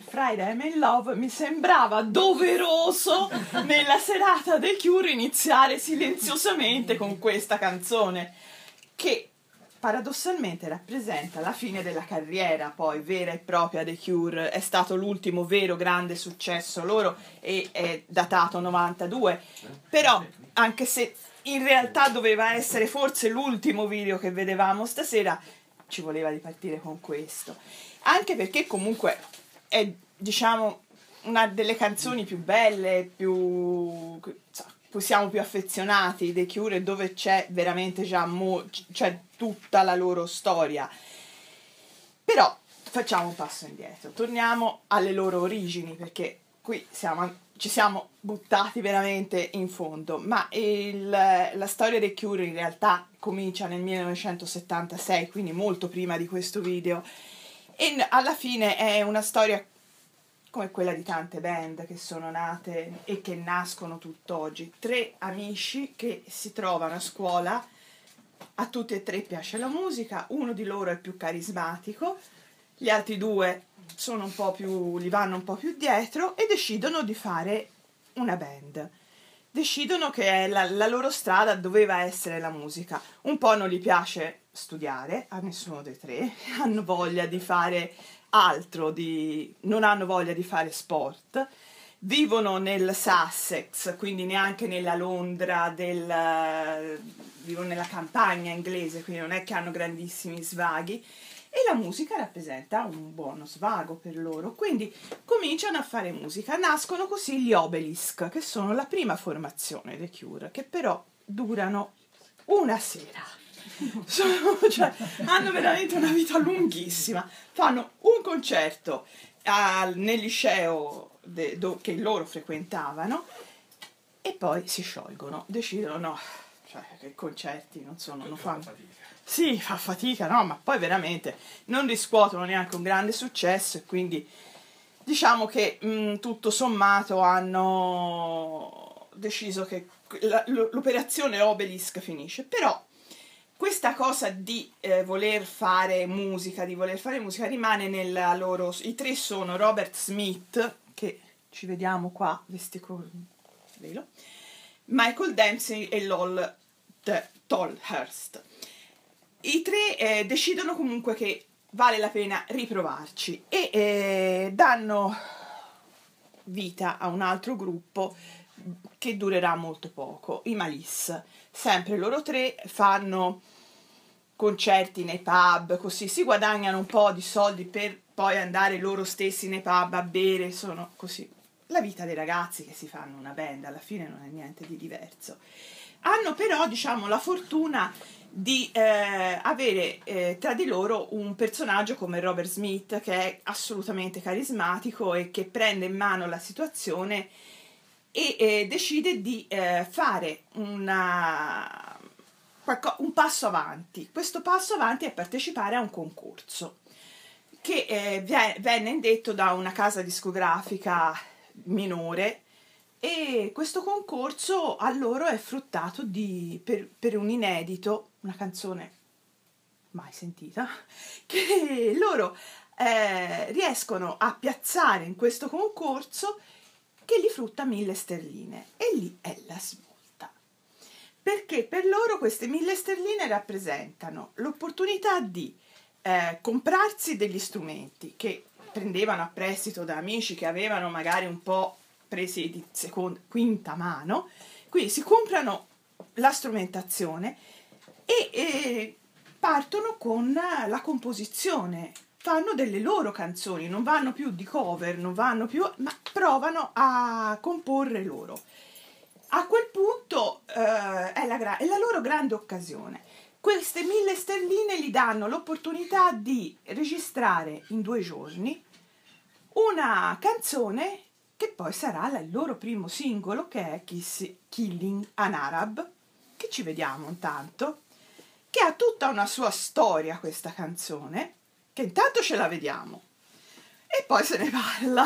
del Friday I'm in Love mi sembrava doveroso nella serata dei Cure iniziare silenziosamente con questa canzone che paradossalmente rappresenta la fine della carriera poi vera e propria dei Cure. È stato l'ultimo vero grande successo loro e è datato 92 però anche se in realtà doveva essere forse l'ultimo video che vedevamo stasera ci voleva ripartire con questo. Anche perché comunque è diciamo una delle canzoni più belle più siamo più affezionati dei Cure dove c'è veramente già mo- c'è tutta la loro storia. Però facciamo un passo indietro, torniamo alle loro origini perché qui siamo, ci siamo buttati veramente in fondo, ma il, la storia dei Cure in realtà comincia nel 1976, quindi molto prima di questo video e alla fine è una storia come quella di tante band che sono nate e che nascono tutt'oggi. Tre amici che si trovano a scuola, a tutti e tre piace la musica, uno di loro è più carismatico, gli altri due sono un po' più, gli vanno un po' più dietro e decidono di fare una band. Decidono che la, la loro strada doveva essere la musica. Un po' non gli piace studiare, a nessuno dei tre, hanno voglia di fare altro, di, non hanno voglia di fare sport, vivono nel Sussex, quindi neanche nella Londra del, vivono nella campagna inglese, quindi non è che hanno grandissimi svaghi e la musica rappresenta un buono svago per loro, quindi cominciano a fare musica, nascono così gli Obelisk, che sono la prima formazione dei Cure, che però durano una sera sono, cioè, hanno veramente una vita lunghissima. Fanno un concerto al, nel liceo de, do, che loro frequentavano e poi si sciolgono, decidono no, cioè che concerti non sono, non fanno. Sì, fa fatica, no, ma poi veramente non riscuotono neanche un grande successo e quindi diciamo che mh, tutto sommato hanno deciso che la, l'operazione Obelisk finisce, però questa cosa di eh, voler fare musica, di voler fare musica rimane nella loro... I tre sono Robert Smith, che ci vediamo qua, vesti con velo, Michael Dempsey e Lol Tolhurst. I tre eh, decidono comunque che vale la pena riprovarci e eh, danno vita a un altro gruppo che durerà molto poco, i Malice. Sempre loro tre fanno concerti nei pub, così si guadagnano un po' di soldi per poi andare loro stessi nei pub a bere, sono così. La vita dei ragazzi che si fanno una band, alla fine non è niente di diverso. Hanno però, diciamo, la fortuna di eh, avere eh, tra di loro un personaggio come Robert Smith che è assolutamente carismatico e che prende in mano la situazione e eh, decide di eh, fare una un passo avanti. Questo passo avanti è partecipare a un concorso che eh, venne indetto da una casa discografica minore e questo concorso a loro è fruttato di, per, per un inedito, una canzone mai sentita, che loro eh, riescono a piazzare in questo concorso che gli frutta mille sterline. E lì è la svolta. Perché per loro queste mille sterline rappresentano l'opportunità di eh, comprarsi degli strumenti che prendevano a prestito da amici che avevano magari un po' presi di seconda, quinta mano, quindi si comprano la strumentazione e, e partono con la composizione, fanno delle loro canzoni, non vanno più di cover, non vanno più, ma provano a comporre loro. A quel punto eh, è, la è la loro grande occasione. Queste mille sterline gli danno l'opportunità di registrare in due giorni una canzone che poi sarà il loro primo singolo che è Kiss, Killing an Arab, che ci vediamo intanto, che ha tutta una sua storia questa canzone, che intanto ce la vediamo e poi se ne parla.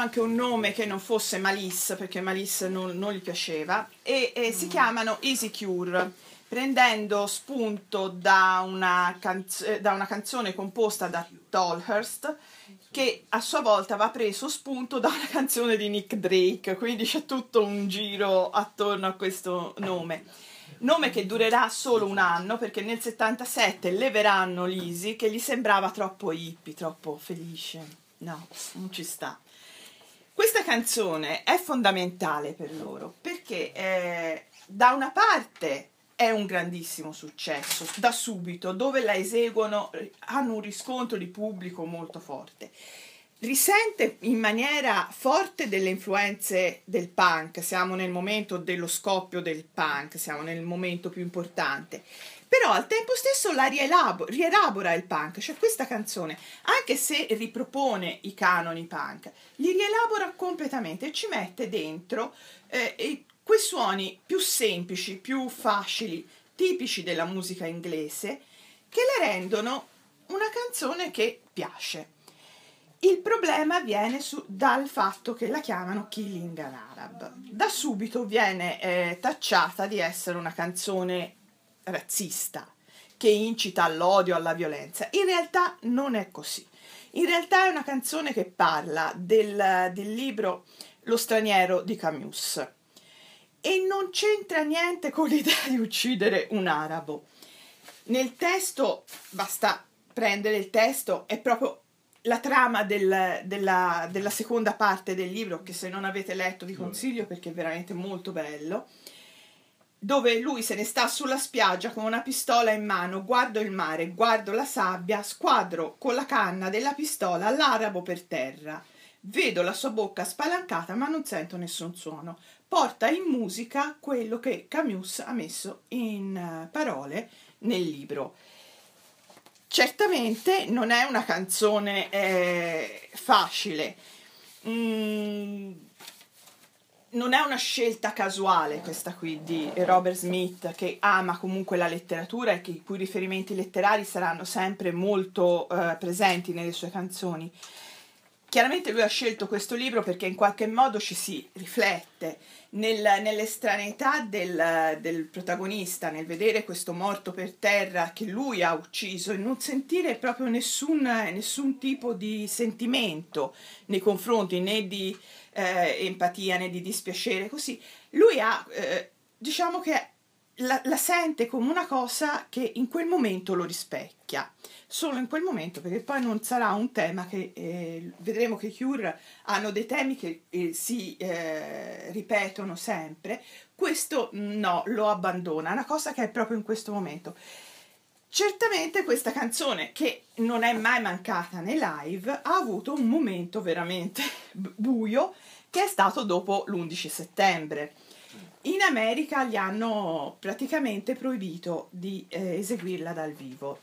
Eh, si, danno anche un nome che non fosse Malice perché Malice non, non gli piaceva e, e si mm. chiamano Easy Cure prendendo spunto da una, canz- da una canzone composta da Tolhurst che a sua volta va preso spunto da una canzone di Nick Drake quindi c'è tutto un giro attorno a questo nome nome che durerà solo un anno perché nel 77 leveranno Lisi che gli sembrava troppo hippie, troppo felice. No, non ci sta. Questa canzone è fondamentale per loro perché eh, da una parte è un grandissimo successo da subito, dove la eseguono, hanno un riscontro di pubblico molto forte. Risente in maniera forte delle influenze del punk, siamo nel momento dello scoppio del punk, siamo nel momento più importante, però al tempo stesso la rielabora, rielabora il punk, cioè questa canzone, anche se ripropone i canoni punk, li rielabora completamente e ci mette dentro eh, quei suoni più semplici, più facili, tipici della musica inglese, che la rendono una canzone che piace. Il problema viene su, dal fatto che la chiamano Killing an Arab. Da subito viene eh, tacciata di essere una canzone razzista che incita all'odio, alla violenza. In realtà non è così. In realtà è una canzone che parla del, del libro Lo straniero di Camus e non c'entra niente con l'idea di uccidere un arabo. Nel testo, basta prendere il testo, è proprio la trama del, della, della, seconda parte del libro, che se non avete letto vi consiglio perché è veramente molto bello, dove lui se ne sta sulla spiaggia con una pistola in mano, guardo il mare, guardo la sabbia, squadro con la canna della pistola l'arabo per terra. Vedo la sua bocca spalancata ma non sento nessun suono. Porta in musica quello che Camus ha messo in eh, parole nel libro. Certamente non è una canzone eh, facile, mm, non è una scelta casuale questa qui di Robert Smith che ama comunque la letteratura e che, i cui riferimenti letterari saranno sempre molto eh, presenti nelle sue canzoni. Chiaramente lui ha scelto questo libro perché in qualche modo ci si riflette nel, nell'estraneità del, del, protagonista, nel vedere questo morto per terra che lui ha ucciso e non sentire proprio nessun, nessun tipo di sentimento nei confronti né di eh, empatia né di dispiacere, così. Lui ha, eh, diciamo che la, la, sente come una cosa che in quel momento lo rispecchia, solo in quel momento, perché poi non sarà un tema che eh, vedremo che i Cure hanno dei temi che eh, si eh, ripetono sempre, questo no, lo abbandona, è una cosa che è proprio in questo momento. Certamente questa canzone, che non è mai mancata nei live, ha avuto un momento veramente buio che è stato dopo l'11 settembre. In America gli hanno praticamente proibito di eh, eseguirla dal vivo.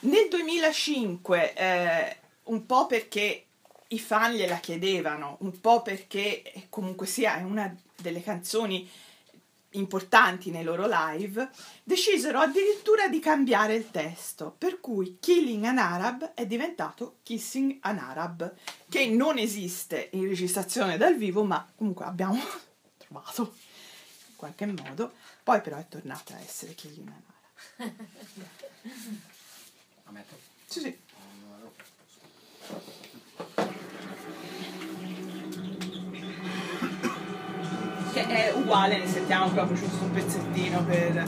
Nel 2005, eh, un po' perché i fan gliela chiedevano, un po' perché comunque sia è una delle canzoni importanti nei loro live, decisero addirittura di cambiare il testo, per cui Killing an Arab è diventato Kissing an Arab, che non esiste in registrazione dal vivo, ma comunque abbiamo trovato in qualche modo, poi però è tornata a essere Killing an Arab. Ammetto? Sì, sì. Che è uguale, ne sentiamo proprio giusto un pezzettino per...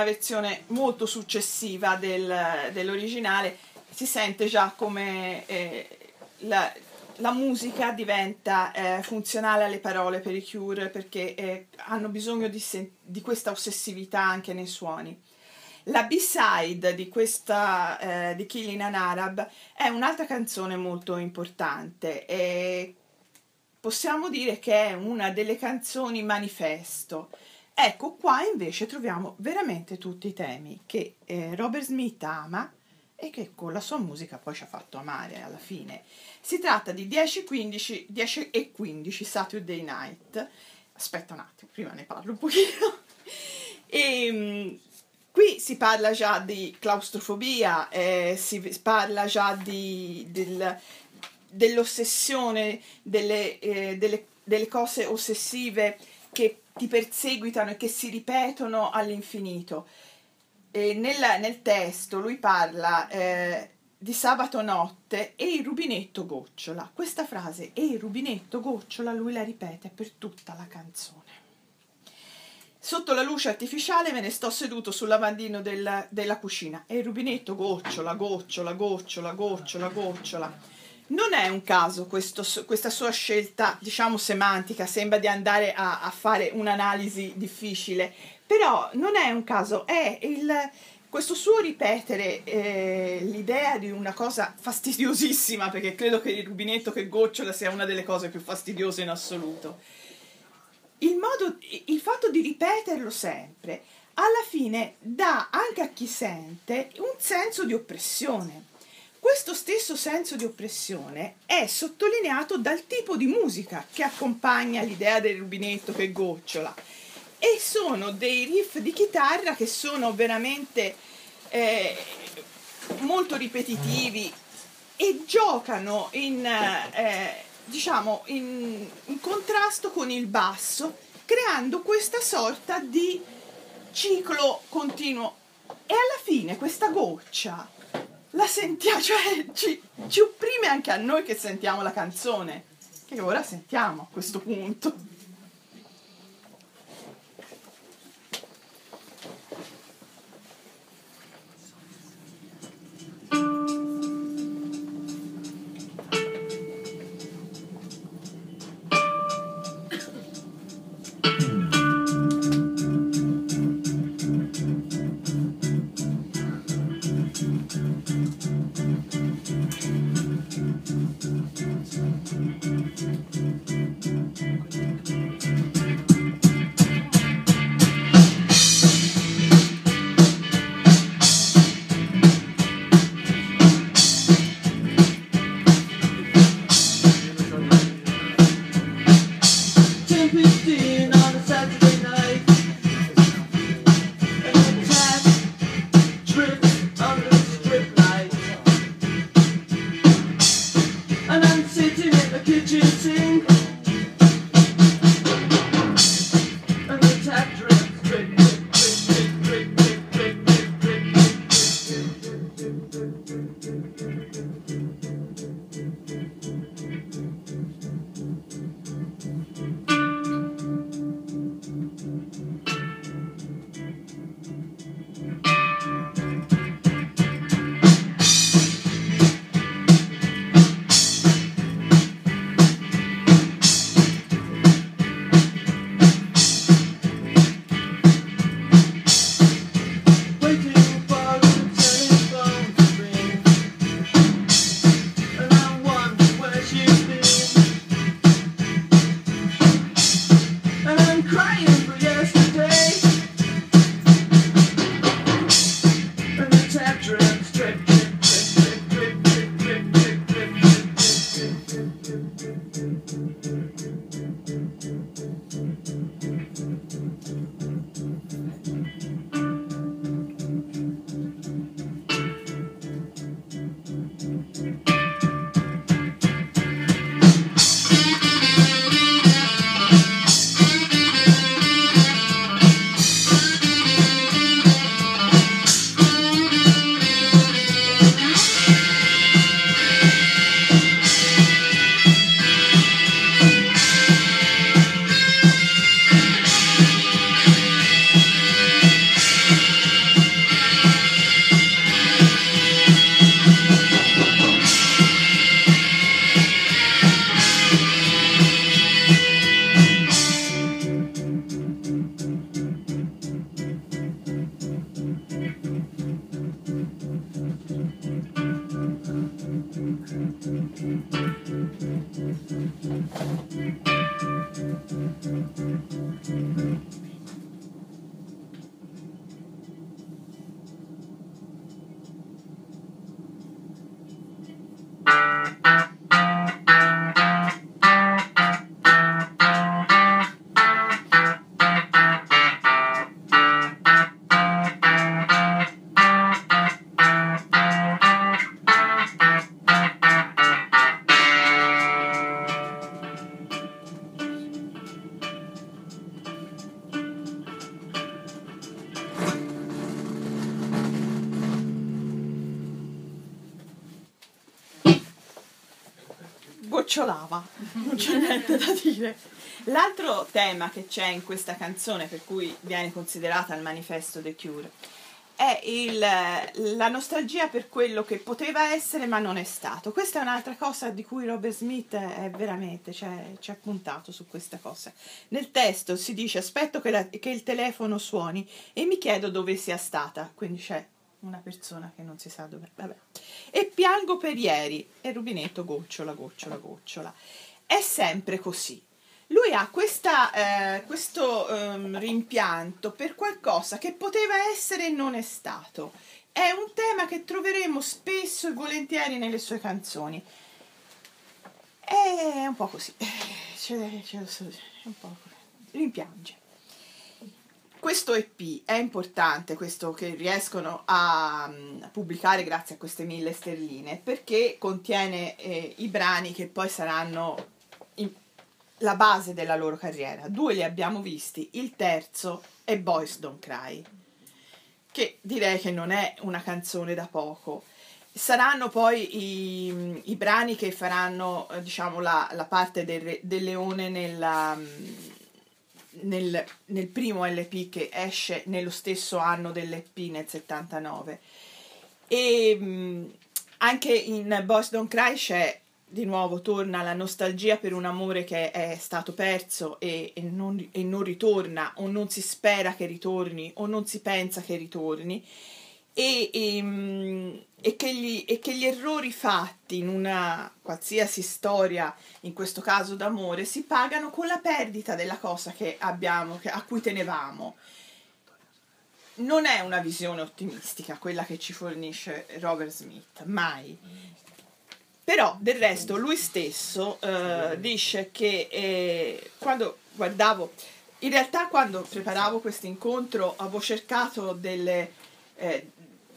una versione molto successiva del, dell'originale, si sente già come eh, la, la, musica diventa eh, funzionale alle parole per i Cure perché eh, hanno bisogno di, sen- di, questa ossessività anche nei suoni. La B-side di questa eh, di Killing an Arab è un'altra canzone molto importante e possiamo dire che è una delle canzoni manifesto Ecco, qua invece troviamo veramente tutti i temi che eh, Robert Smith ama e che con la sua musica poi ci ha fatto amare alla fine. Si tratta di 10, 15, 10 e 15 Saturday Night. Aspetta un attimo, prima ne parlo un pochino. e, um, qui si parla già di claustrofobia, eh, si parla già di, del, dell'ossessione, delle, eh, delle, delle cose ossessive ti perseguitano e che si ripetono all'infinito. Nel, nel testo lui parla eh, di sabato notte e il rubinetto gocciola. Questa frase e il rubinetto gocciola lui la ripete per tutta la canzone. Sotto la luce artificiale me ne sto seduto sul lavandino del, della cucina e il rubinetto gocciola, gocciola, gocciola, gocciola, gocciola. Non è un caso questo, questa sua scelta, diciamo, semantica, sembra di andare a, a fare un'analisi difficile, però non è un caso, è il, questo suo ripetere eh, l'idea di una cosa fastidiosissima, perché credo che il rubinetto che gocciola sia una delle cose più fastidiose in assoluto. Il, modo, il fatto di ripeterlo sempre, alla fine dà anche a chi sente un senso di oppressione questo stesso senso di oppressione è sottolineato dal tipo di musica che accompagna l'idea del rubinetto che gocciola. E sono dei riff di chitarra che sono veramente eh, molto ripetitivi e giocano in, eh, diciamo in, in contrasto con il basso creando questa sorta di ciclo continuo. E alla fine questa goccia la sentiamo, cioè ci, ci opprime anche a noi che sentiamo la canzone, che ora sentiamo a questo punto. Gocciolava, non c'è niente da dire. L'altro tema che c'è in questa canzone, per cui viene considerata il manifesto The Cure, è il, la nostalgia per quello che poteva essere ma non è stato. Questa è un'altra cosa di cui Robert Smith è veramente, cioè, ci ha puntato su questa cosa. Nel testo si dice aspetto che, la, che il telefono suoni e mi chiedo dove sia stata, quindi c'è una persona che non si sa dove. Vabbè. E piango per ieri e rubinetto gocciola, gocciola, gocciola. È sempre così lui ha questa, eh, questo um, rimpianto per qualcosa che poteva essere e non è stato. È un tema che troveremo spesso e volentieri nelle sue canzoni. È un po' così, c'è, c'è, un po' rimpiange. Questo EP è importante, questo che riescono a, a, pubblicare grazie a queste mille sterline, perché contiene eh, i brani che poi saranno la base della loro carriera. Due li abbiamo visti, il terzo è Boys Don't Cry, che direi che non è una canzone da poco. Saranno poi i, i brani che faranno eh, diciamo, la, la parte del, del leone nella, nel, nel, primo LP che esce nello stesso anno dell'EP nel 79. E anche in Boys Don't Cry c'è di nuovo torna la nostalgia per un amore che è stato perso e, e, non, e, non, ritorna o non si spera che ritorni o non si pensa che ritorni e, e, e che, gli, che, gli, errori fatti in una qualsiasi storia, in questo caso d'amore, si pagano con la perdita della cosa che abbiamo, che, a cui tenevamo. Non è una visione ottimistica quella che ci fornisce Robert Smith, mai però del resto lui stesso eh, dice che eh, quando guardavo, in realtà quando preparavo questo incontro avevo cercato delle, eh,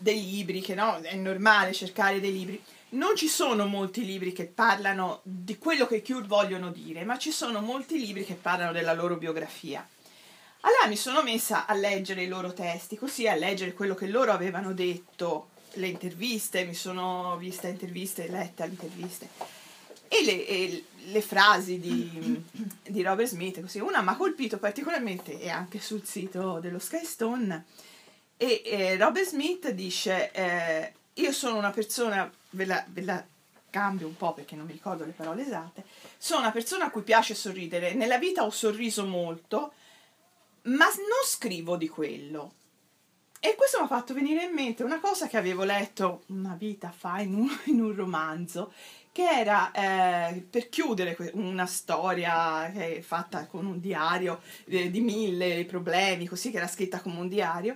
dei libri, che no, è normale cercare dei libri. Non ci sono molti libri che parlano di quello che Cure vogliono dire, ma ci sono molti libri che parlano della loro biografia. Allora mi sono messa a leggere i loro testi, così a leggere quello che loro avevano detto le interviste, mi sono vista interviste, letta interviste e le, e le frasi di, di, Robert Smith, così. una mi ha colpito particolarmente e anche sul sito dello Sky Stone e, e Robert Smith dice eh, io sono una persona, ve la, ve la cambio un po' perché non mi ricordo le parole esatte, sono una persona a cui piace sorridere, nella vita ho sorriso molto, ma non scrivo di quello e questo mi ha fatto venire in mente una cosa che avevo letto una vita fa in un, in un romanzo, che era eh, per chiudere una storia fatta con un diario eh, di mille problemi, così che era scritta come un diario.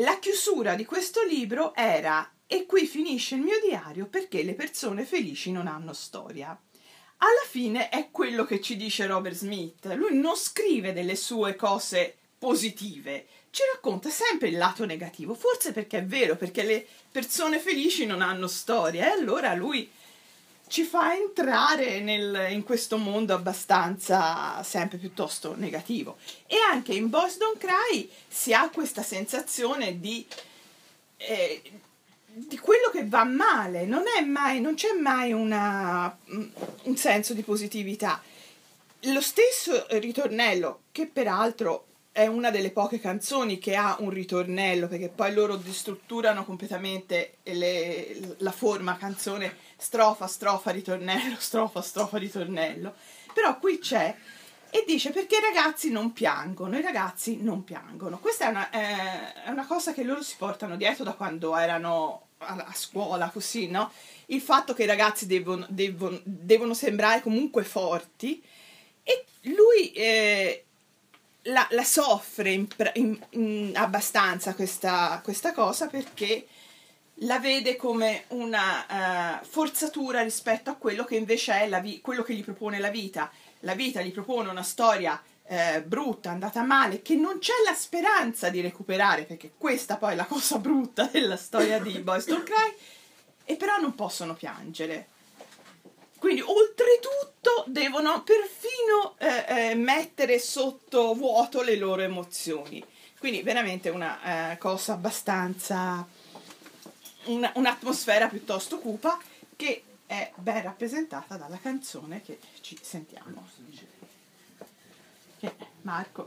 La chiusura di questo libro era e qui finisce il mio diario perché le persone felici non hanno storia. Alla fine è quello che ci dice Robert Smith. Lui non scrive delle sue cose positive, ci racconta sempre il lato negativo, forse perché è vero, perché le persone felici non hanno storia e allora lui ci fa entrare nel, in questo mondo abbastanza sempre piuttosto negativo. E anche in Boys Don't Cry si ha questa sensazione di, eh, di quello che va male, non, mai, non c'è mai una, un senso di positività. Lo stesso ritornello, che peraltro è una delle poche canzoni che ha un ritornello, perché poi loro distrutturano completamente le, la forma canzone strofa, strofa, ritornello, strofa, strofa, ritornello. Però qui c'è e dice perché i ragazzi non piangono, i ragazzi non piangono. Questa è una, eh, è una cosa che loro si portano dietro da quando erano a, scuola, così, no? Il fatto che i ragazzi devono, devono, devono sembrare comunque forti e lui... Eh, la, la soffre in, in, in abbastanza questa, questa, cosa perché la vede come una uh, forzatura rispetto a quello che invece è la vi- quello che gli propone la vita. La vita gli propone una storia eh, brutta, andata male, che non c'è la speranza di recuperare, perché questa poi è la cosa brutta della storia di Boys Don't Cry, e però non possono piangere. Quindi oltretutto devono perfino eh, eh, mettere sotto vuoto le loro emozioni. Quindi veramente una eh, cosa abbastanza... Una, un'atmosfera piuttosto cupa che è ben rappresentata dalla canzone che ci sentiamo. Che Marco.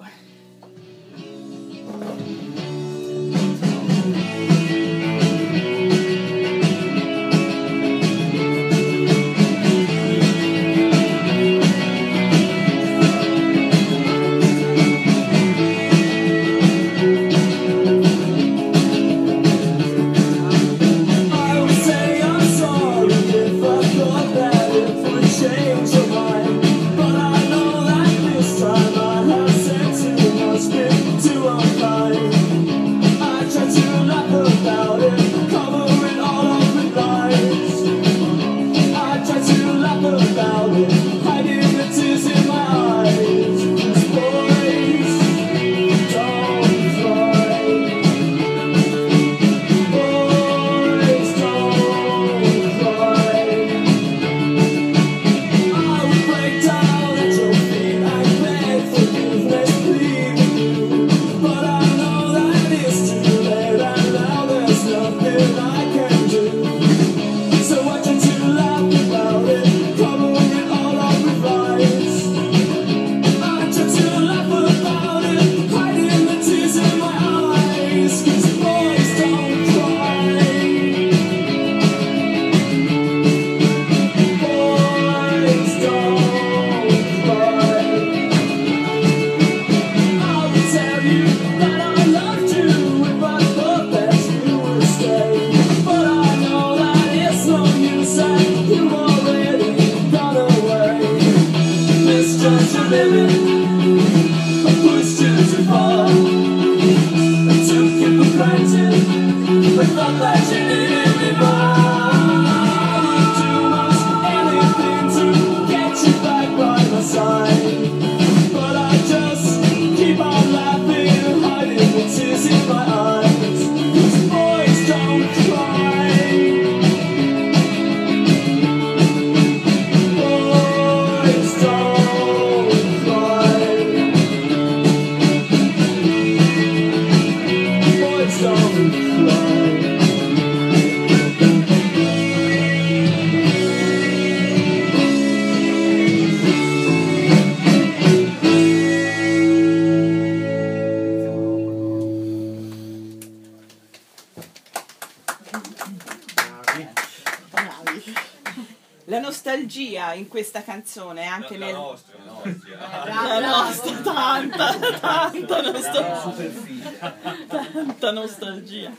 Questa canzone è anche La nel... nostra, la nostra. La nostra, tanta, tanta nostalgia. Tanta nostalgia.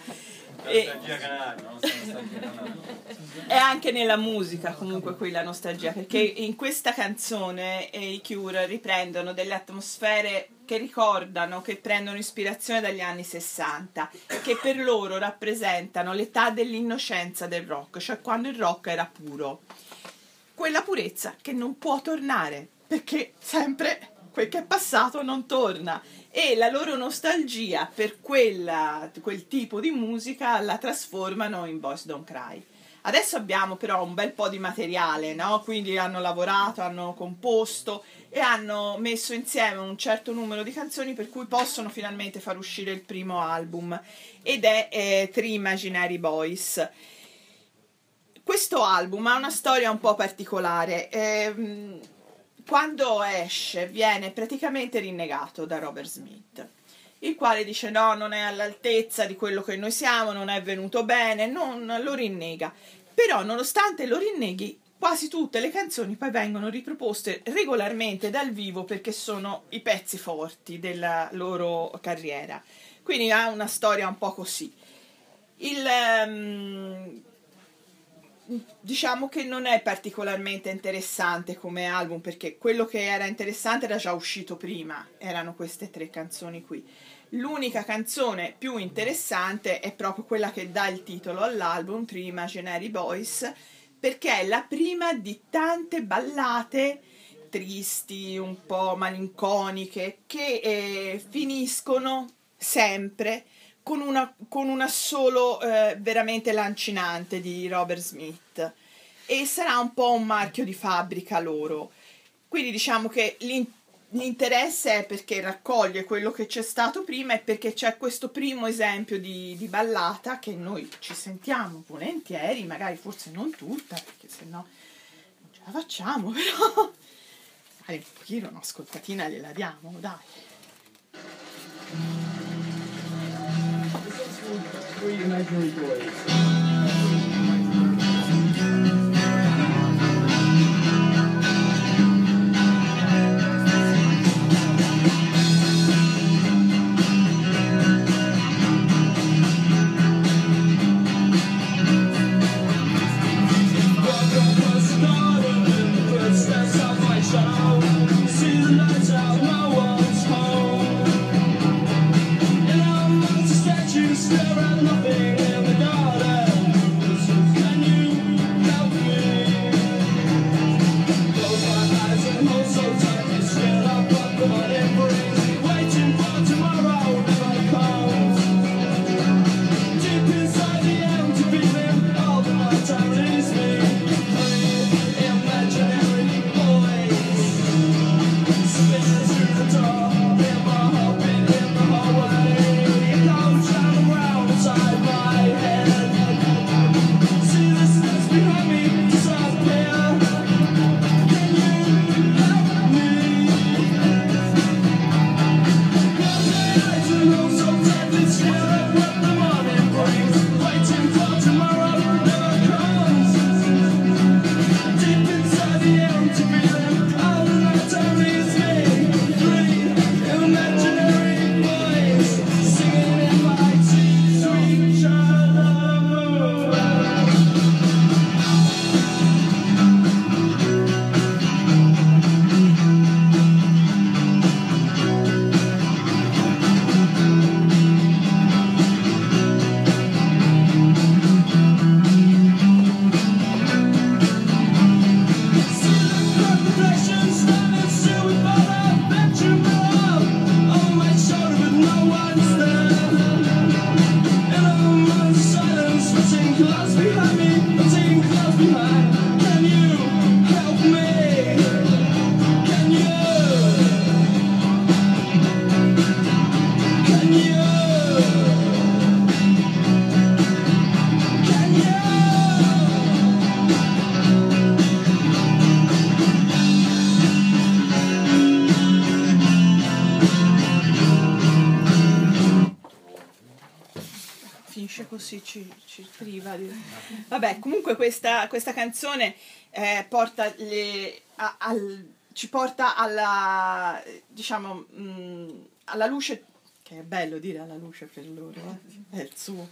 E- la. È anche nella musica comunque qui la nostalgia, perché in questa canzone eh, i Cure riprendono delle atmosfere che ricordano, che prendono ispirazione dagli anni 60, che per loro rappresentano l'età dell'innocenza del rock, cioè quando il rock era puro. Quella purezza che non può tornare, perché sempre quel che è passato non torna e la loro nostalgia per quella- quel tipo di musica la trasformano in Boys Don't Cry. Adesso abbiamo però un bel po' di materiale, no? Quindi hanno lavorato, hanno composto e hanno messo insieme un certo numero di canzoni per cui possono finalmente far uscire il primo album ed è eh, Three Imaginary Boys. Questo album ha una storia un po' particolare. Ehm, quando esce viene praticamente rinnegato da Robert Smith, il quale dice no, non è all'altezza di quello che noi siamo, non è venuto bene, non lo rinnega. Però nonostante lo rinneghi, quasi tutte le canzoni poi vengono riproposte regolarmente dal vivo perché sono i pezzi forti della loro carriera. Quindi ha una storia un po' così. Il, ehm, diciamo che non è particolarmente interessante come album perché quello che era interessante era già uscito prima, erano queste tre canzoni qui. L'unica canzone più interessante è proprio quella che dà il titolo all'album, Three Imaginary Boys, perché è la prima di tante ballate tristi, un po' malinconiche, che eh, finiscono sempre con una, con una solo eh, veramente lancinante di Robert Smith e sarà un po' un marchio di fabbrica loro. Quindi diciamo che l'in- l'interesse è perché raccoglie quello che c'è stato prima e perché c'è questo primo esempio di, di ballata che noi ci sentiamo volentieri, magari forse non tutta, perché se no non ce la facciamo, però magari un pochino un'ascoltatina gliela diamo, dai. This is for three imaginary boys. Questa, questa canzone eh, porta le- a- al- ci porta alla, diciamo, mh, alla luce, che è bello dire alla luce per loro, eh, è il suo,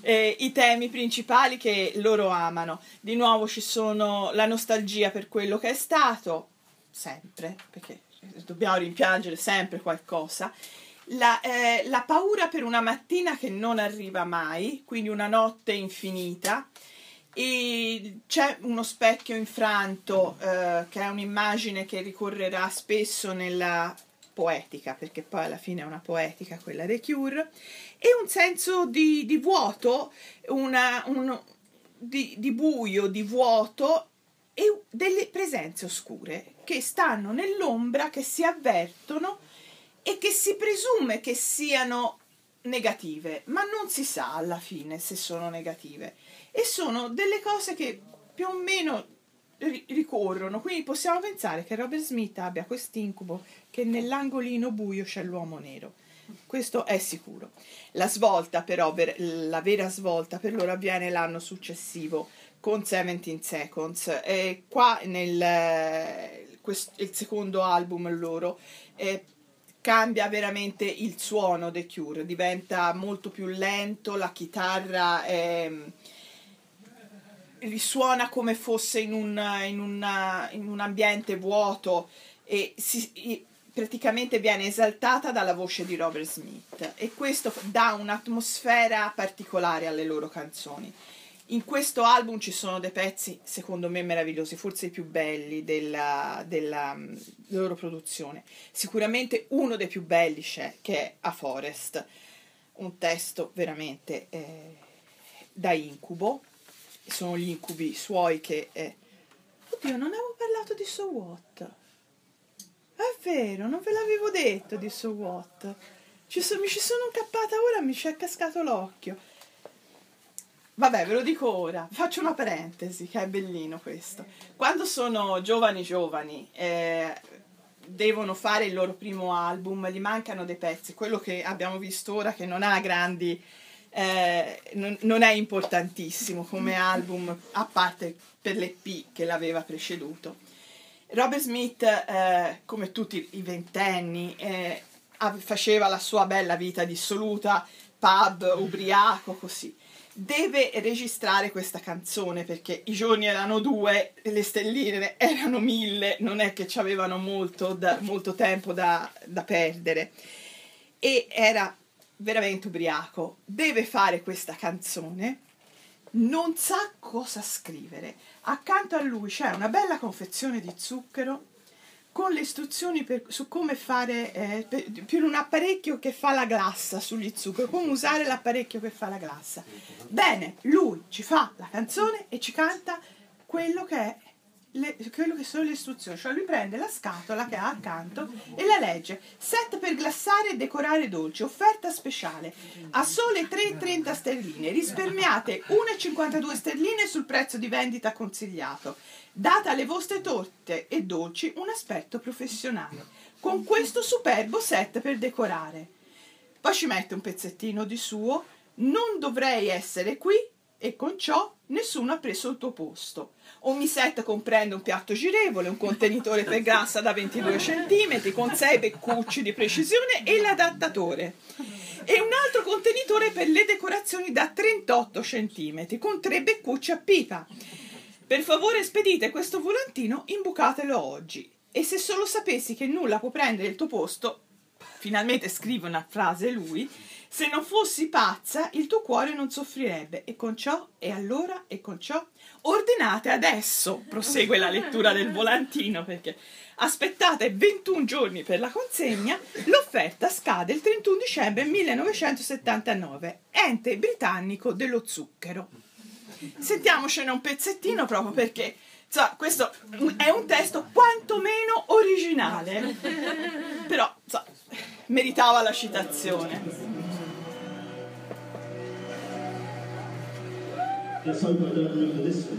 eh, i temi principali che loro amano. Di nuovo ci sono la nostalgia per quello che è stato, sempre, perché dobbiamo rimpiangere sempre qualcosa, la, eh, la paura per una mattina che non arriva mai, quindi una notte infinita, e c'è uno specchio infranto eh, che è un'immagine che ricorrerà spesso nella poetica, perché poi alla fine è una poetica quella dei Cure, e un senso di, di vuoto, una, un- di, di buio, di vuoto e delle presenze oscure che stanno nell'ombra, che si avvertono e che si presume che siano negative, ma non si sa alla fine se sono negative. E sono delle cose che più o meno ri- ricorrono, quindi possiamo pensare che Robert Smith abbia quest'incubo che nell'angolino buio c'è l'uomo nero. Questo è sicuro. La svolta però, ver- la vera svolta per loro avviene l'anno successivo con 17 Seconds e qua nel quest- il secondo album loro eh, cambia veramente il suono dei Cure, diventa molto più lento, la chitarra è, risuona come fosse in un, in una- in un ambiente vuoto e si- praticamente viene esaltata dalla voce di Robert Smith e questo dà un'atmosfera particolare alle loro canzoni. In questo album ci sono dei pezzi, secondo me, meravigliosi, forse i più belli della, della, mm, loro produzione. Sicuramente uno dei più belli c'è, che è A Forest, un testo veramente eh, da incubo. Sono gli incubi suoi che... eh, Oddio, non avevo parlato di So What. È vero, non ve l'avevo detto, disse Watt. Ci so- mi ci sono incappata ora, mi ci è cascato l'occhio. Vabbè, ve lo dico ora. Faccio una parentesi, che è bellino questo. Quando sono giovani giovani, eh, devono fare il loro primo album, gli mancano dei pezzi. Quello che abbiamo visto ora, che non ha grandi... eh, non, non è importantissimo come album, a parte per l'EP che l'aveva preceduto. Robert Smith, eh, come tutti i ventenni, eh, faceva la sua bella vita dissoluta, pub, ubriaco, così. Deve registrare questa canzone perché i giorni erano due, le stelline erano mille, non è che ci avevano molto, da- molto tempo da, da perdere. E era veramente ubriaco. Deve fare questa canzone, non sa cosa scrivere. Accanto a lui c'è una bella confezione di zucchero con le istruzioni per- su come fare eh, per- un apparecchio che fa la glassa sugli zuccheri, come usare l'apparecchio che fa la glassa. Bene, lui ci fa la canzone e ci canta quello che è le- quello che sono le istruzioni, cioè lui prende la scatola che ha accanto e la legge. Set per glassare e decorare dolci, offerta speciale a sole 3,30 sterline, risparmiate 1,52 sterline sul prezzo di vendita consigliato. Date alle vostre torte e dolci un aspetto professionale. Con questo superbo set per decorare. Poi ci mette un pezzettino di suo. Non dovrei essere qui e con ciò nessuno ha preso il tuo posto. Ogni set comprende un piatto girevole, un contenitore per grassa da 22 cm con 6 beccucci di precisione e l'adattatore. E un altro contenitore per le decorazioni da 38 cm con 3 beccucci a pipa. Per favore spedite questo volantino, imbucatelo oggi. E se solo sapessi che nulla può prendere il tuo posto, finalmente scrive una frase lui, se non fossi pazza il tuo cuore non soffrirebbe. E con ciò, e allora, e con ciò, ordinate adesso, prosegue la lettura del volantino perché aspettate 21 giorni per la consegna, l'offerta scade il 31 dicembre 1979, ente britannico dello zucchero. Sentiamocene un pezzettino proprio perché insomma, questo è un testo quantomeno originale, però insomma, meritava la citazione. Let's hope I don't remember this one.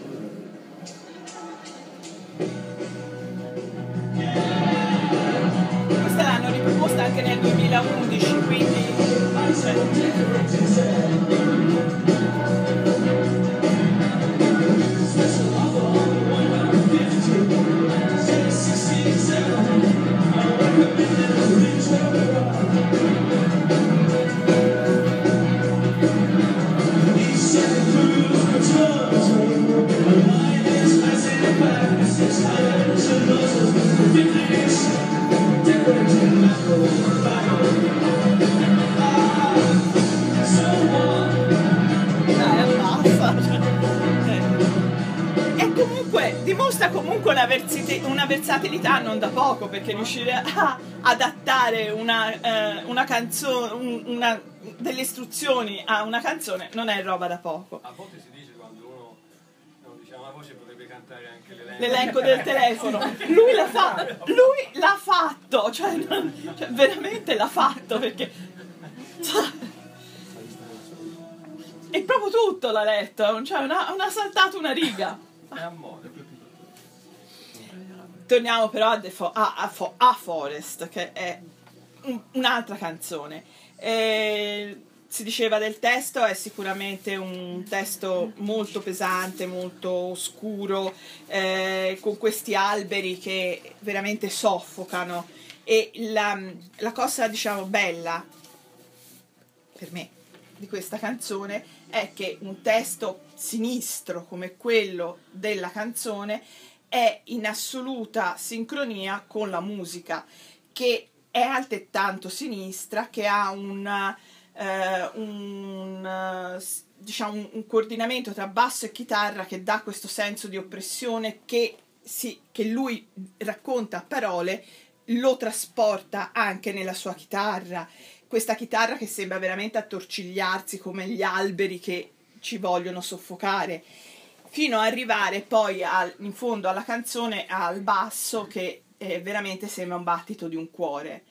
Questa l'hanno riproposta anche nel 2011, quindi dai, comunque dimostra comunque una, versati- una versatilità non da poco, perché riuscire a adattare una, eh, una canzone, una, delle istruzioni a una canzone non è roba da poco. A volte si dice quando uno non diciamo la voce potrebbe cantare anche l'elenco. L'elenco del telefono, lui l'ha fatto, lui l'ha fatto, cioè, non- cioè, veramente l'ha fatto perché è proprio tutto l'ha letto, cioè non ha, non ha saltato una riga. È a modo. Torniamo però a, Fo- a- a Fo- a Forest, che è un- un'altra canzone. Eh, si diceva del testo, è sicuramente un testo molto pesante, molto oscuro, eh, con questi alberi che veramente soffocano. E la, la cosa, diciamo, bella per me di questa canzone è che un testo sinistro come quello della canzone è in assoluta sincronia con la musica che è altrettanto sinistra che ha una, eh, un, diciamo, un coordinamento tra basso e chitarra che dà questo senso di oppressione che, si- che lui racconta a parole lo trasporta anche nella sua chitarra. Questa chitarra che sembra veramente attorcigliarsi come gli alberi che ci vogliono soffocare, fino ad arrivare poi al- in fondo alla canzone al basso che eh, veramente sembra un battito di un cuore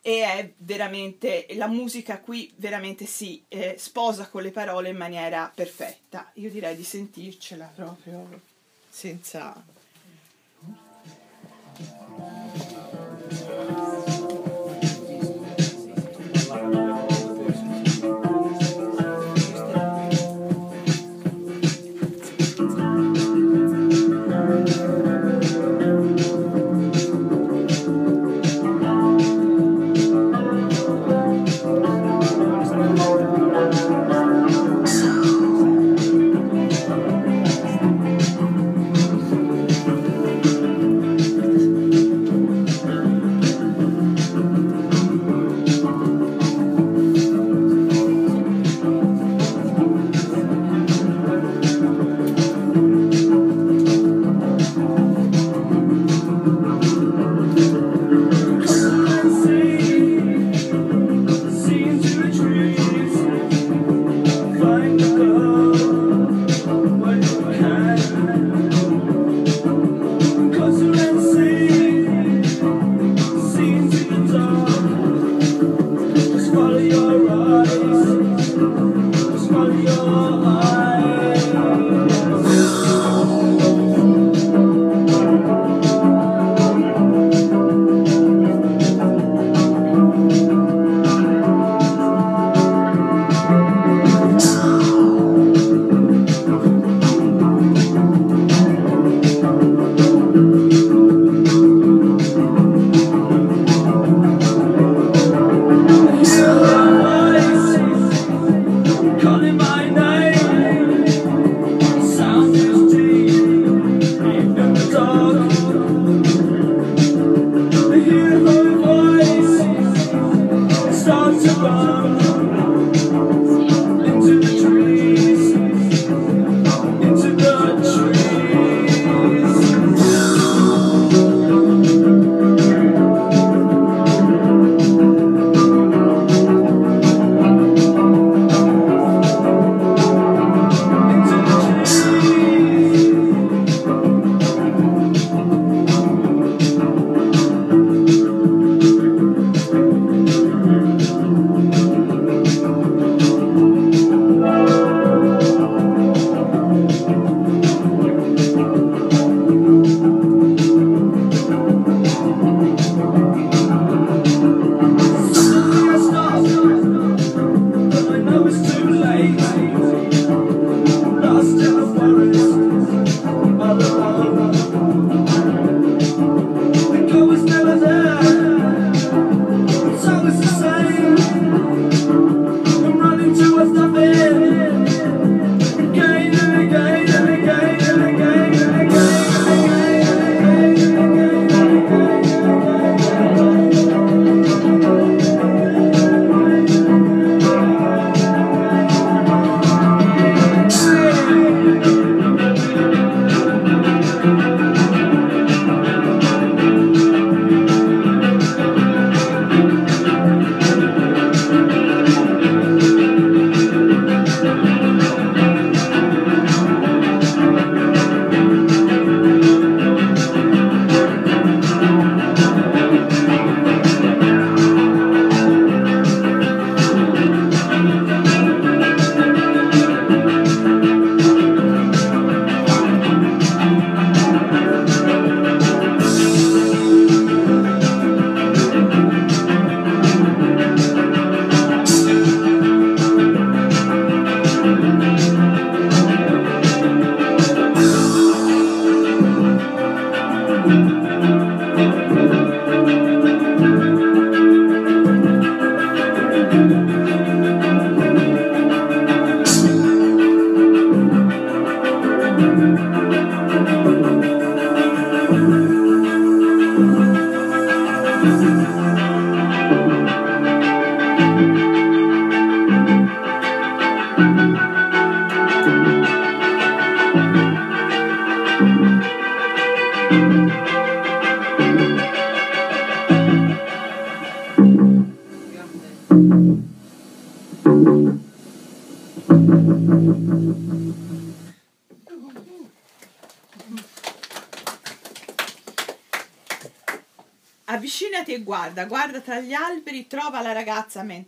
e è veramente la musica qui veramente si eh, sposa con le parole in maniera perfetta. Io direi di sentircela proprio senza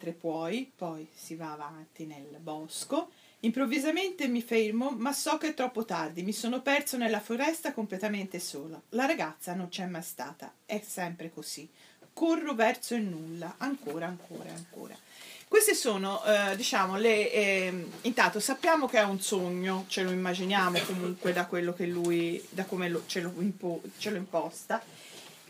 mentre puoi, poi si va avanti nel bosco. Improvvisamente mi fermo, ma so che è troppo tardi, mi sono perso nella foresta completamente sola. La ragazza non c'è mai stata, è sempre così. Corro verso il nulla, ancora, ancora, ancora. Queste sono, eh, diciamo, le... ehm, intanto sappiamo che è un sogno, ce lo immaginiamo comunque da quello che lui, da come lo- ce, lo impo- ce lo imposta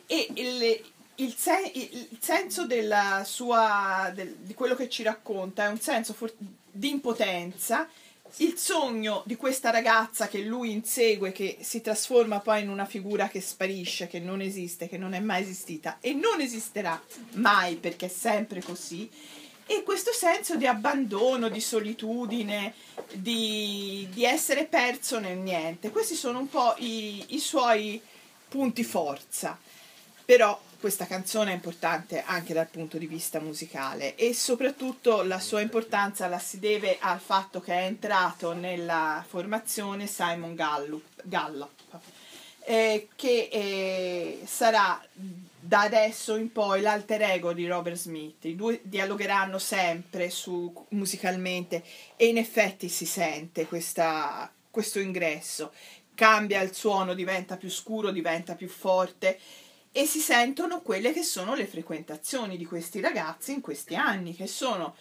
e il, il se- il senso della sua, del- di quello che ci racconta è un senso for- di impotenza. Il sogno di questa ragazza che lui insegue, che si trasforma poi in una figura che sparisce, che non esiste, che non è mai esistita e non esisterà mai perché è sempre così. E questo senso di abbandono, di solitudine, di, di essere perso nel niente. Questi sono un po' i, i suoi punti forza però questa canzone è importante anche dal punto di vista musicale e soprattutto la sua importanza la si deve al fatto che è entrato nella formazione Simon Gallup, Gallup eh, che eh, sarà da adesso in poi l'alter ego di Robert Smith. I due dialogheranno sempre su, musicalmente e in effetti si sente questa- questo ingresso. Cambia il suono, diventa più scuro, diventa più forte e si sentono quelle che sono le frequentazioni di questi ragazzi in questi anni, che sono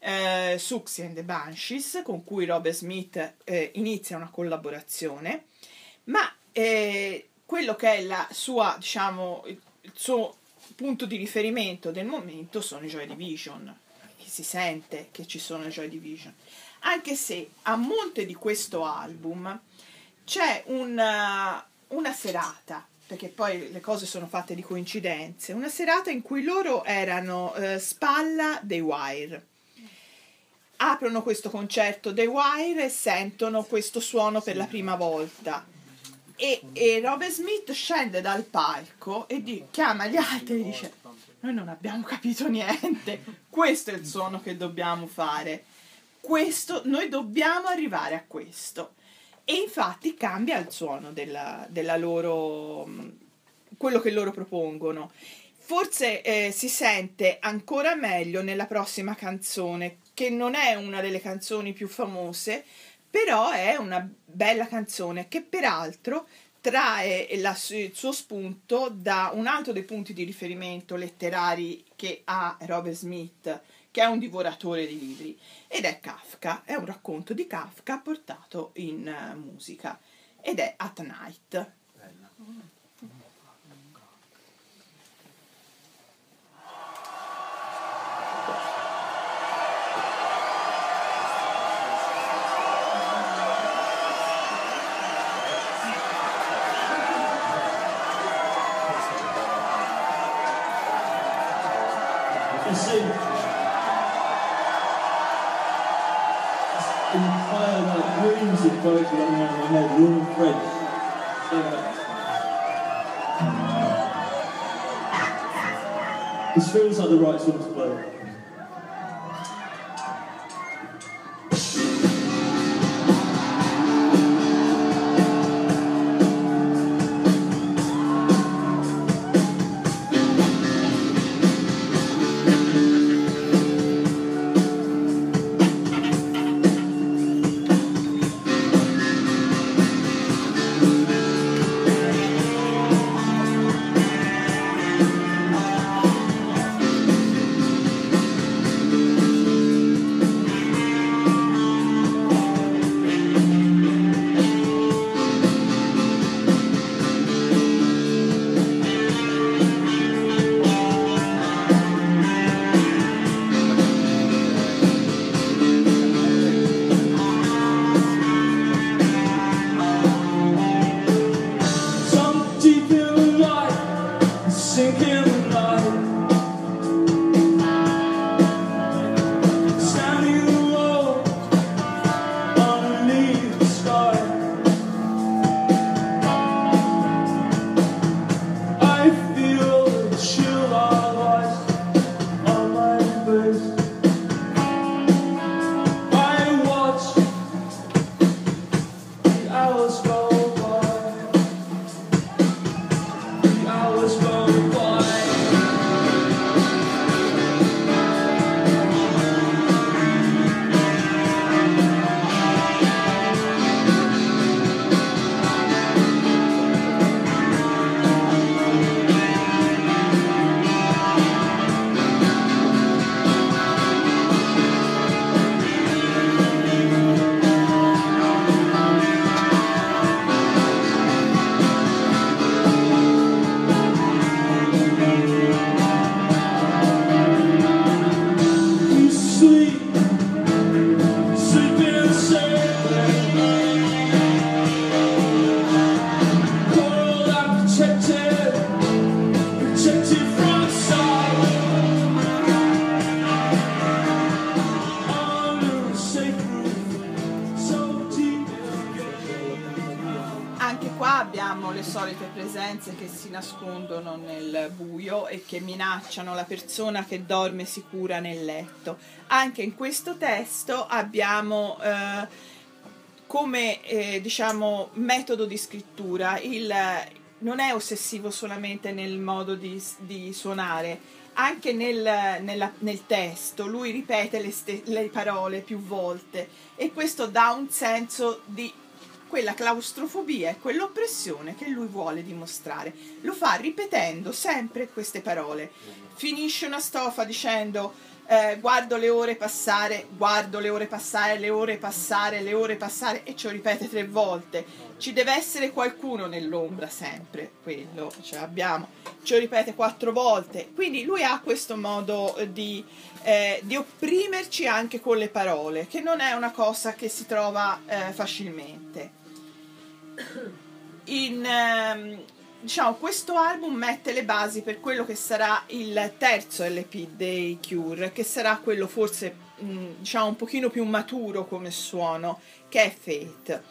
eh, Suxy and the Banshees, con cui Robert Smith eh, inizia una collaborazione, ma eh, quello che è la sua, diciamo, il suo punto di riferimento del momento sono i Joy Division, che si sente che ci sono i Joy Division, anche se a monte di questo album c'è una, una serata, perché poi le cose sono fatte di coincidenze, una serata in cui loro erano eh, spalla dei Wire. Aprono questo concerto dei Wire e sentono questo suono per la prima volta. E, e Robert Smith scende dal palco e di- chiama gli altri e dice: Noi non abbiamo capito niente. Questo è il suono che dobbiamo fare. Questo, noi dobbiamo arrivare a questo e infatti cambia il suono della, della loro quello che loro propongono. Forse eh, si sente ancora meglio nella prossima canzone che non è una delle canzoni più famose però è una bella canzone che peraltro trae la il suo spunto da un altro dei punti di riferimento letterari che ha Robert Smith, che è un divoratore di libri, ed è Kafka, è un racconto di Kafka portato in eh, musica, ed è At Night. You nice. This feels like the right song to presenze che si nascondono nel buio e che minacciano la persona che dorme sicura nel letto. Anche in questo testo abbiamo eh, come eh, diciamo metodo di scrittura il non è ossessivo solamente nel modo di, di suonare, anche nel, nella- nel testo lui ripete le, ste- le parole più volte e questo dà un senso di quella claustrofobia e quell'oppressione che lui vuole dimostrare. Lo fa ripetendo sempre queste parole. Finisce una stofa dicendo eh, guardo le ore passare, guardo le ore passare, le ore passare, le ore passare e lo ripete tre volte. Ci deve essere qualcuno nell'ombra sempre, quello ce l'abbiamo. Ce ripete quattro volte. Quindi lui ha questo modo eh, di, eh, di opprimerci anche con le parole, che non è una cosa che si trova eh, facilmente. In, ehm, diciamo, questo album mette le basi per quello che sarà il terzo LP dei Cure, che sarà quello forse mh, diciamo un pochino più maturo come suono, che è Fate.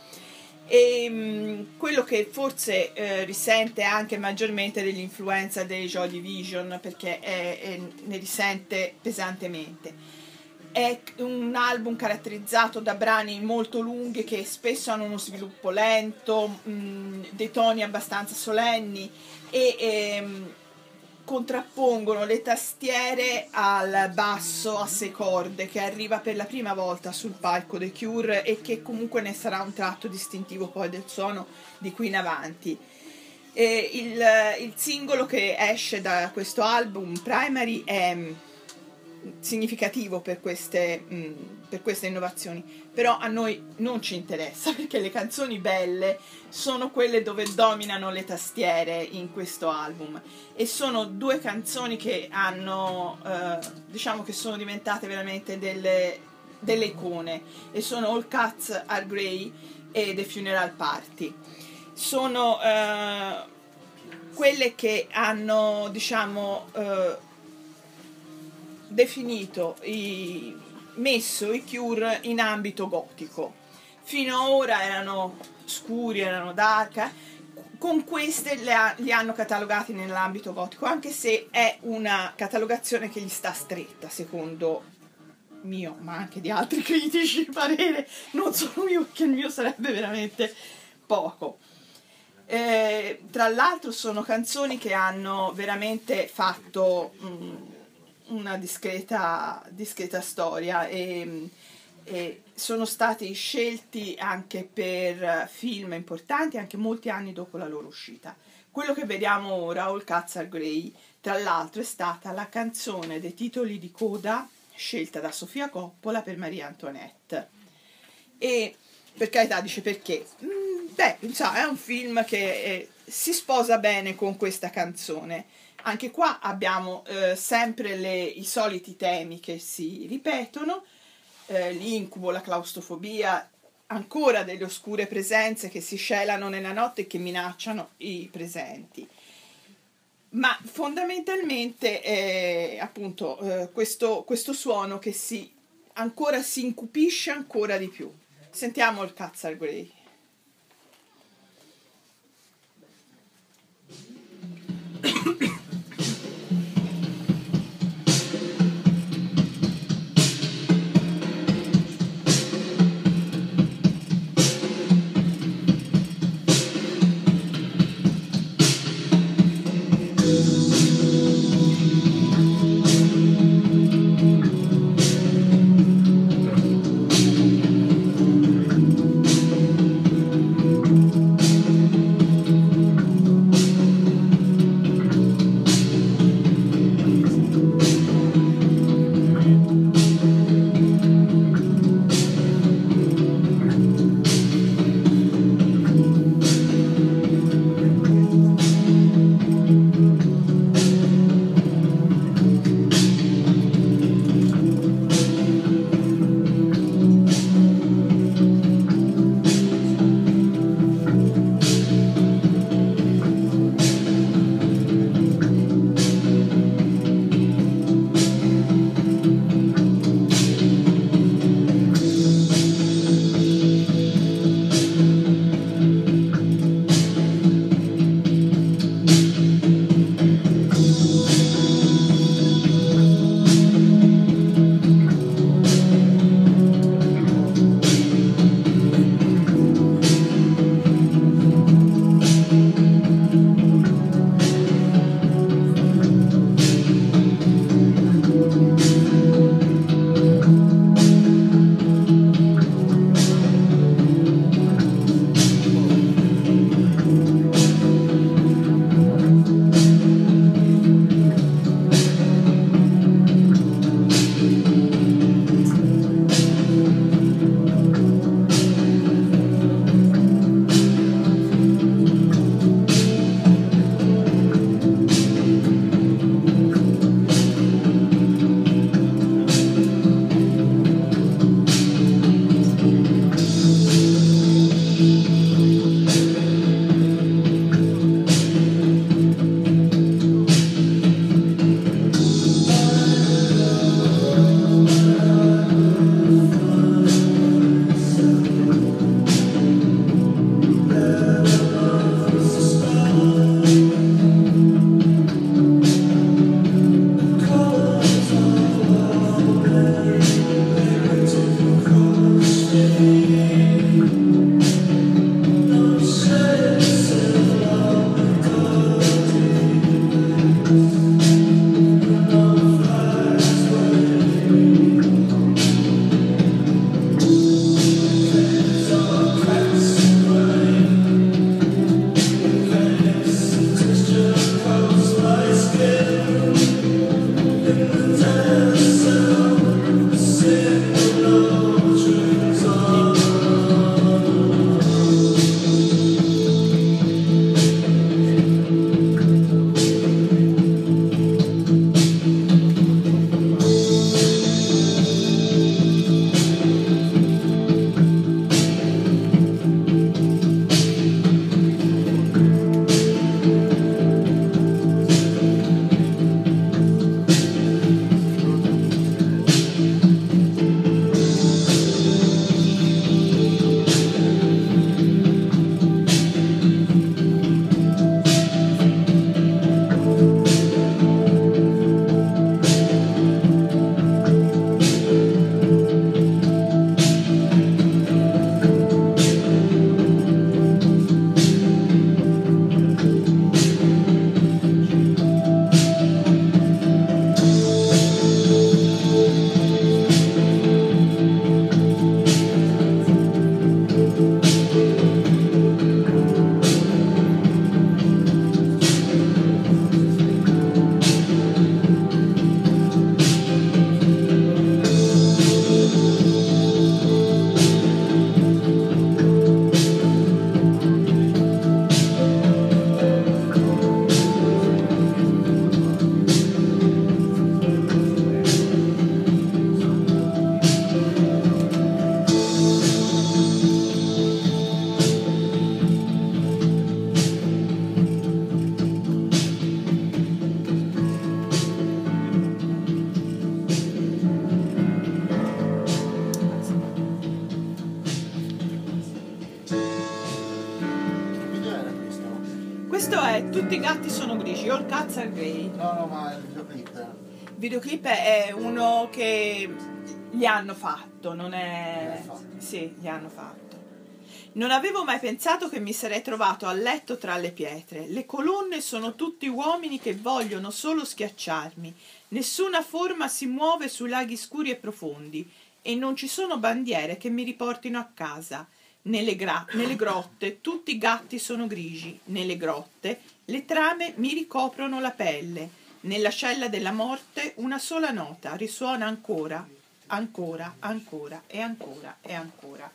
E mh, quello che forse eh, risente anche maggiormente dell'influenza dei Joy Division, perché è- è- ne risente pesantemente. È un album caratterizzato da brani molto lunghi che spesso hanno uno sviluppo lento, mh, dei toni abbastanza solenni e ehm, contrappongono le tastiere al basso a sei corde che arriva per la prima volta sul palco dei Cure e che comunque ne sarà un tratto distintivo poi del suono di qui in avanti. Il, il singolo che esce da questo album, Primary, è mm, significativo per queste, mh, per queste innovazioni, però a noi non ci interessa perché le canzoni belle sono quelle dove dominano le tastiere in questo album. E sono due canzoni che hanno, eh, diciamo che sono diventate veramente delle, delle icone. E sono All Cats Are Grey e The Funeral Party. Sono eh, quelle che hanno, diciamo, eh, definito, i, messo i Cure in ambito gotico. Fino a ora erano scuri, erano dark, eh. con queste ha- li hanno catalogati nell'ambito gotico, anche se è una catalogazione che gli sta stretta, secondo mio, ma anche di altri critici, parere, non solo mio, perché il mio sarebbe veramente poco. Eh, tra l'altro sono canzoni che hanno veramente fatto mm, una discreta, discreta storia e, e sono stati scelti anche per film importanti anche molti anni dopo la loro uscita. Quello che vediamo ora, All Cats Grey, tra l'altro è stata la canzone dei titoli di coda scelta da Sofia Coppola per Maria Antoinette. E per carità dice perché? Mm, beh, insomma, è un film che eh, si sposa bene con questa canzone. Anche qua abbiamo eh, sempre le- i soliti temi che si ripetono, eh, l'incubo, la claustrofobia, ancora delle oscure presenze che si scelano nella notte e che minacciano i presenti. Ma fondamentalmente è appunto eh, questo, questo suono che si ancora si incupisce ancora di più. Sentiamo il Cazzar Grey. gli hanno fatto, non è... Fatto. Sì, gli hanno fatto. Non avevo mai pensato che mi sarei trovato a letto tra le pietre. Le colonne sono tutti uomini che vogliono solo schiacciarmi. Nessuna forma si muove su laghi scuri e profondi e non ci sono bandiere che mi riportino a casa. Nelle, gra- nelle grotte tutti i gatti sono grigi. Nelle grotte le trame mi ricoprono la pelle. Nella cella della morte una sola nota risuona ancora, ancora, ancora e ancora e ancora.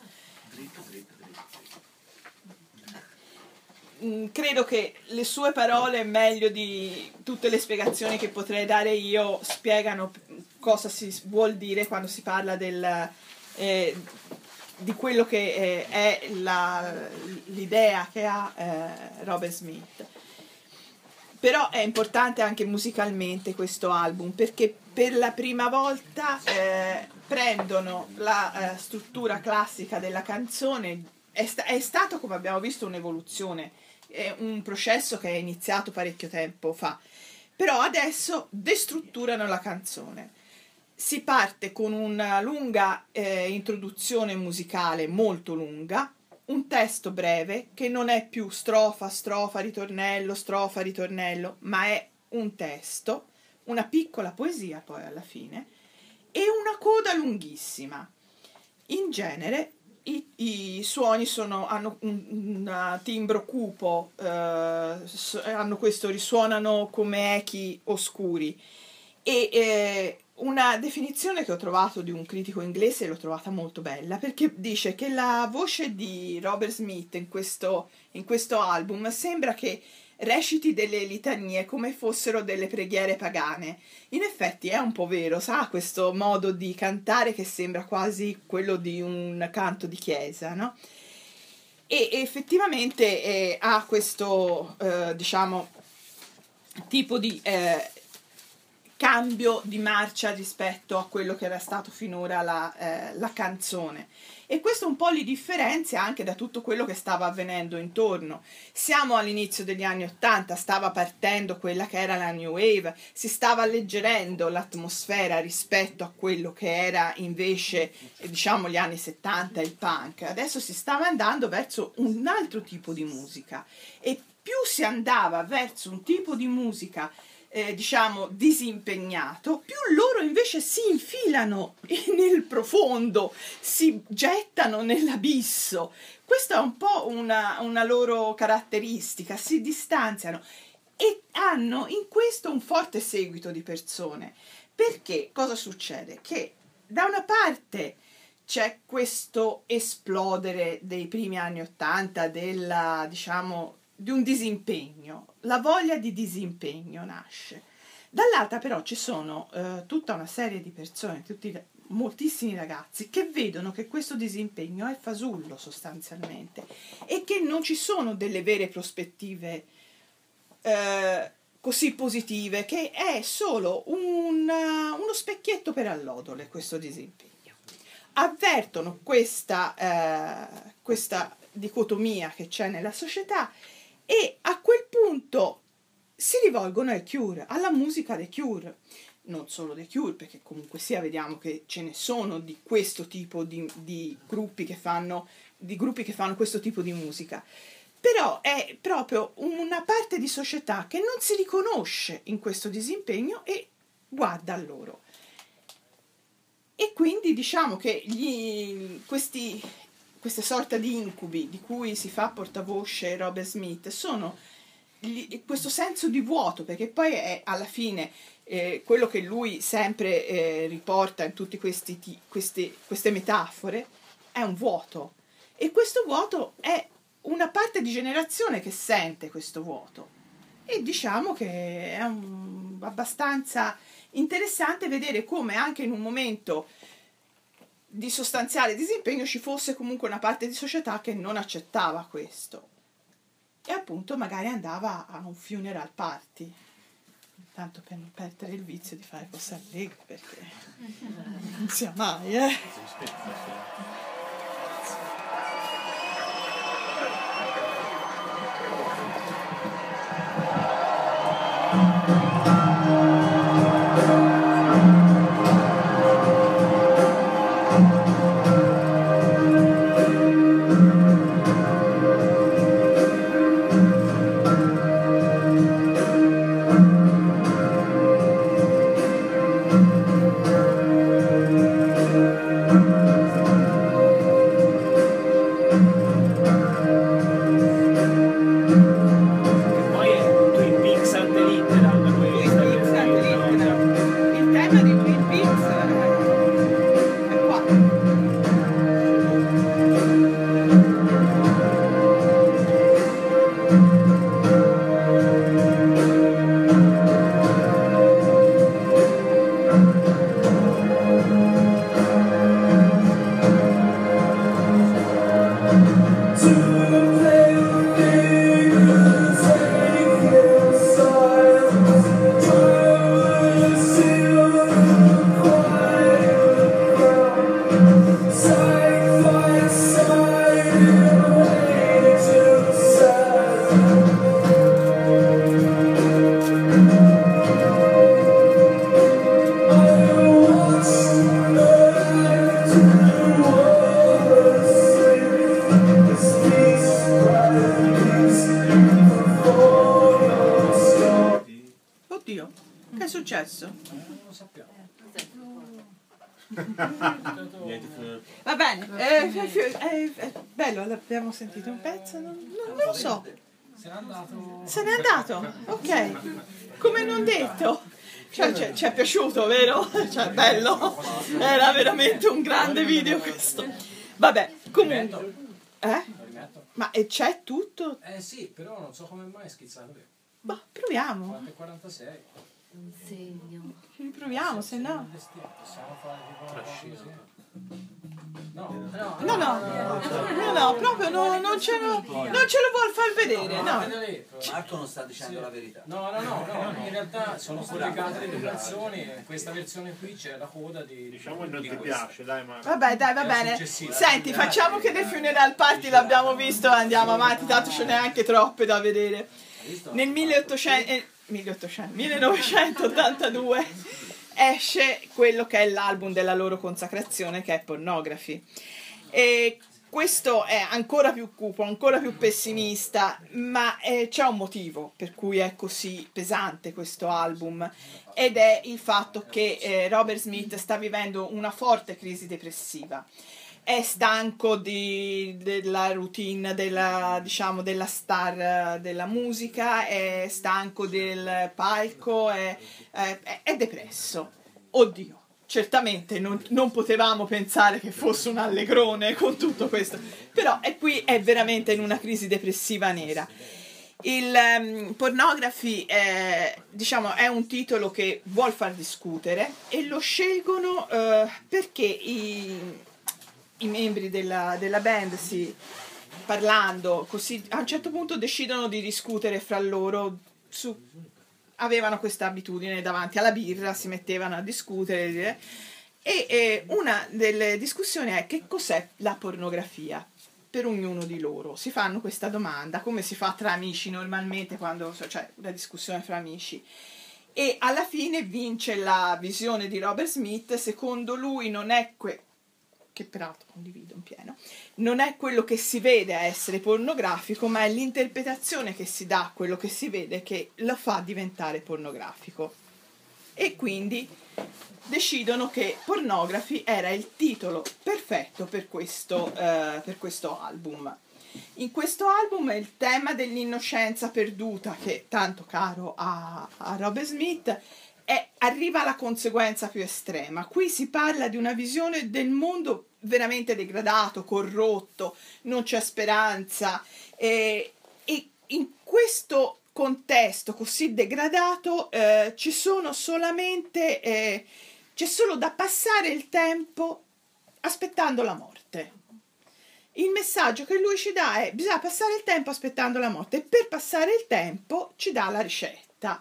Mm, credo che le sue parole, meglio di tutte le spiegazioni che potrei dare io, spiegano cosa si vuol dire quando si parla del, eh, di quello che eh, è la- l'idea che ha eh, Robert Smith. Però è importante anche musicalmente questo album perché per la prima volta eh, prendono la eh, struttura classica della canzone, è, sta- è stato come abbiamo visto un'evoluzione, è un processo che è iniziato parecchio tempo fa, però adesso destrutturano la canzone. Si parte con una lunga eh, introduzione musicale, molto lunga, un testo breve che non è più strofa, strofa, ritornello, strofa, ritornello, ma è un testo, una piccola poesia poi alla fine, e una coda lunghissima. In genere i, i suoni sono, hanno un, un timbro cupo, eh, hanno questo, risuonano come echi oscuri. E eh, una definizione che ho trovato di un critico inglese l'ho trovata molto bella perché dice che la voce di Robert Smith in questo, in questo album sembra che reciti delle litanie come fossero delle preghiere pagane. In effetti è un po' vero, sa questo modo di cantare che sembra quasi quello di un canto di chiesa, no? E effettivamente eh, ha questo, eh, diciamo, tipo di eh, cambio di marcia rispetto a quello che era stato finora la, eh, la canzone. E questo un po' li differenzia anche da tutto quello che stava avvenendo intorno. Siamo all'inizio degli anni Ottanta, stava partendo quella che era la New Wave, si stava alleggerendo l'atmosfera rispetto a quello che era invece, diciamo, gli anni 70 il punk. Adesso si stava andando verso un altro tipo di musica e più si andava verso un tipo di musica eh, diciamo disimpegnato, più loro invece si infilano nel profondo, si gettano nell'abisso. Questa è un po' una, una loro caratteristica, si distanziano e hanno in questo un forte seguito di persone. Perché cosa succede? Che da una parte c'è questo esplodere dei primi anni Ottanta della, diciamo, di un disimpegno, la voglia di disimpegno nasce. Dall'altra però ci sono eh, tutta una serie di persone, tutti, moltissimi ragazzi che vedono che questo disimpegno è fasullo sostanzialmente e che non ci sono delle vere prospettive eh, così positive, che è solo un, uno specchietto per allodole questo disimpegno. Avvertono questa, eh, questa dicotomia che c'è nella società e a quel punto si rivolgono ai Cure, alla musica dei Cure. Non solo dei Cure, perché comunque sia vediamo che ce ne sono di questo tipo di, di gruppi che fanno di gruppi che fanno questo tipo di musica. Però è proprio una parte di società che non si riconosce in questo disimpegno e guarda a loro. E quindi diciamo che gli, questi, queste sorte di incubi di cui si fa portavoce Robert Smith sono gli- questo senso di vuoto, perché poi è alla fine eh, quello che lui sempre eh, riporta in tutte queste metafore è un vuoto. E questo vuoto è una parte di generazione che sente questo vuoto. E diciamo che è un- abbastanza interessante vedere come anche in un momento di sostanziale disimpegno ci fosse comunque una parte di società che non accettava questo. E appunto magari andava a un funeral party. Tanto per non perdere il vizio di fare cose allegre perché non sia mai eh Andato, ok. Come non detto. Cioè, ci è- ci è piaciuto, vero? Cioè, bello. Era veramente un grande video questo. Vabbè, comunque. Eh? Ma e c'è tutto? Eh sì, però non so come mai schizzato lì. Boh, proviamo. 4,46. Un segno. Proviamo, se no. Possiamo No, no, No, no, proprio no, non, ce lo, non ce lo vuol far vedere, no. Marco non sta dicendo la verità. No, no, no, no, in realtà sono collegate le due canzoni e questa versione qui c'è la coda di Diciamo che non ti piace, dai Marco. Vabbè, dai, va bene. Senti, facciamo che The Funeral Party l'abbiamo visto, andiamo avanti, tanto ce n'è anche troppe da vedere. Nel 1800, eh, 1800, 1982 esce quello che è l'album della loro consacrazione, che è Pornography. E questo è ancora più cupo, ancora più pessimista, ma eh, c'è un motivo per cui è così pesante questo album ed è il fatto che eh, Robert Smith sta vivendo una forte crisi depressiva. È stanco di- della routine della, diciamo, della star della musica, è stanco del palco, è, è- è- depresso. Oddio, certamente non, non potevamo pensare che fosse un allegrone con tutto questo, però è qui è veramente in una crisi depressiva nera. Il ehm, Pornography è, diciamo, è un titolo che vuol far discutere e lo scelgono eh, perché i, i membri della, della band si parlando così a un certo punto decidono di discutere fra loro su avevano questa abitudine davanti alla birra si mettevano a discutere e, e una delle discussioni è che cos'è la pornografia per ognuno di loro. Si fanno questa domanda come si fa tra amici normalmente quando cioè la discussione fra amici. E alla fine vince la visione di Robert Smith secondo lui non è que- che peraltro condivido in pieno, non è quello che si vede a essere pornografico, ma è l'interpretazione che si dà a quello che si vede che lo fa diventare pornografico. E quindi decidono che Pornography era il titolo perfetto per questo, eh, per questo album. In questo album il tema dell'innocenza perduta, che tanto caro a, a Robert Smith, è- arriva alla conseguenza più estrema. Qui si parla di una visione del mondo veramente degradato, corrotto, non c'è speranza e, e in questo contesto così degradato eh, ci sono solamente eh, c'è solo da passare il tempo aspettando la morte. Il messaggio che lui ci dà è bisogna passare il tempo aspettando la morte e per passare il tempo ci dà la ricetta.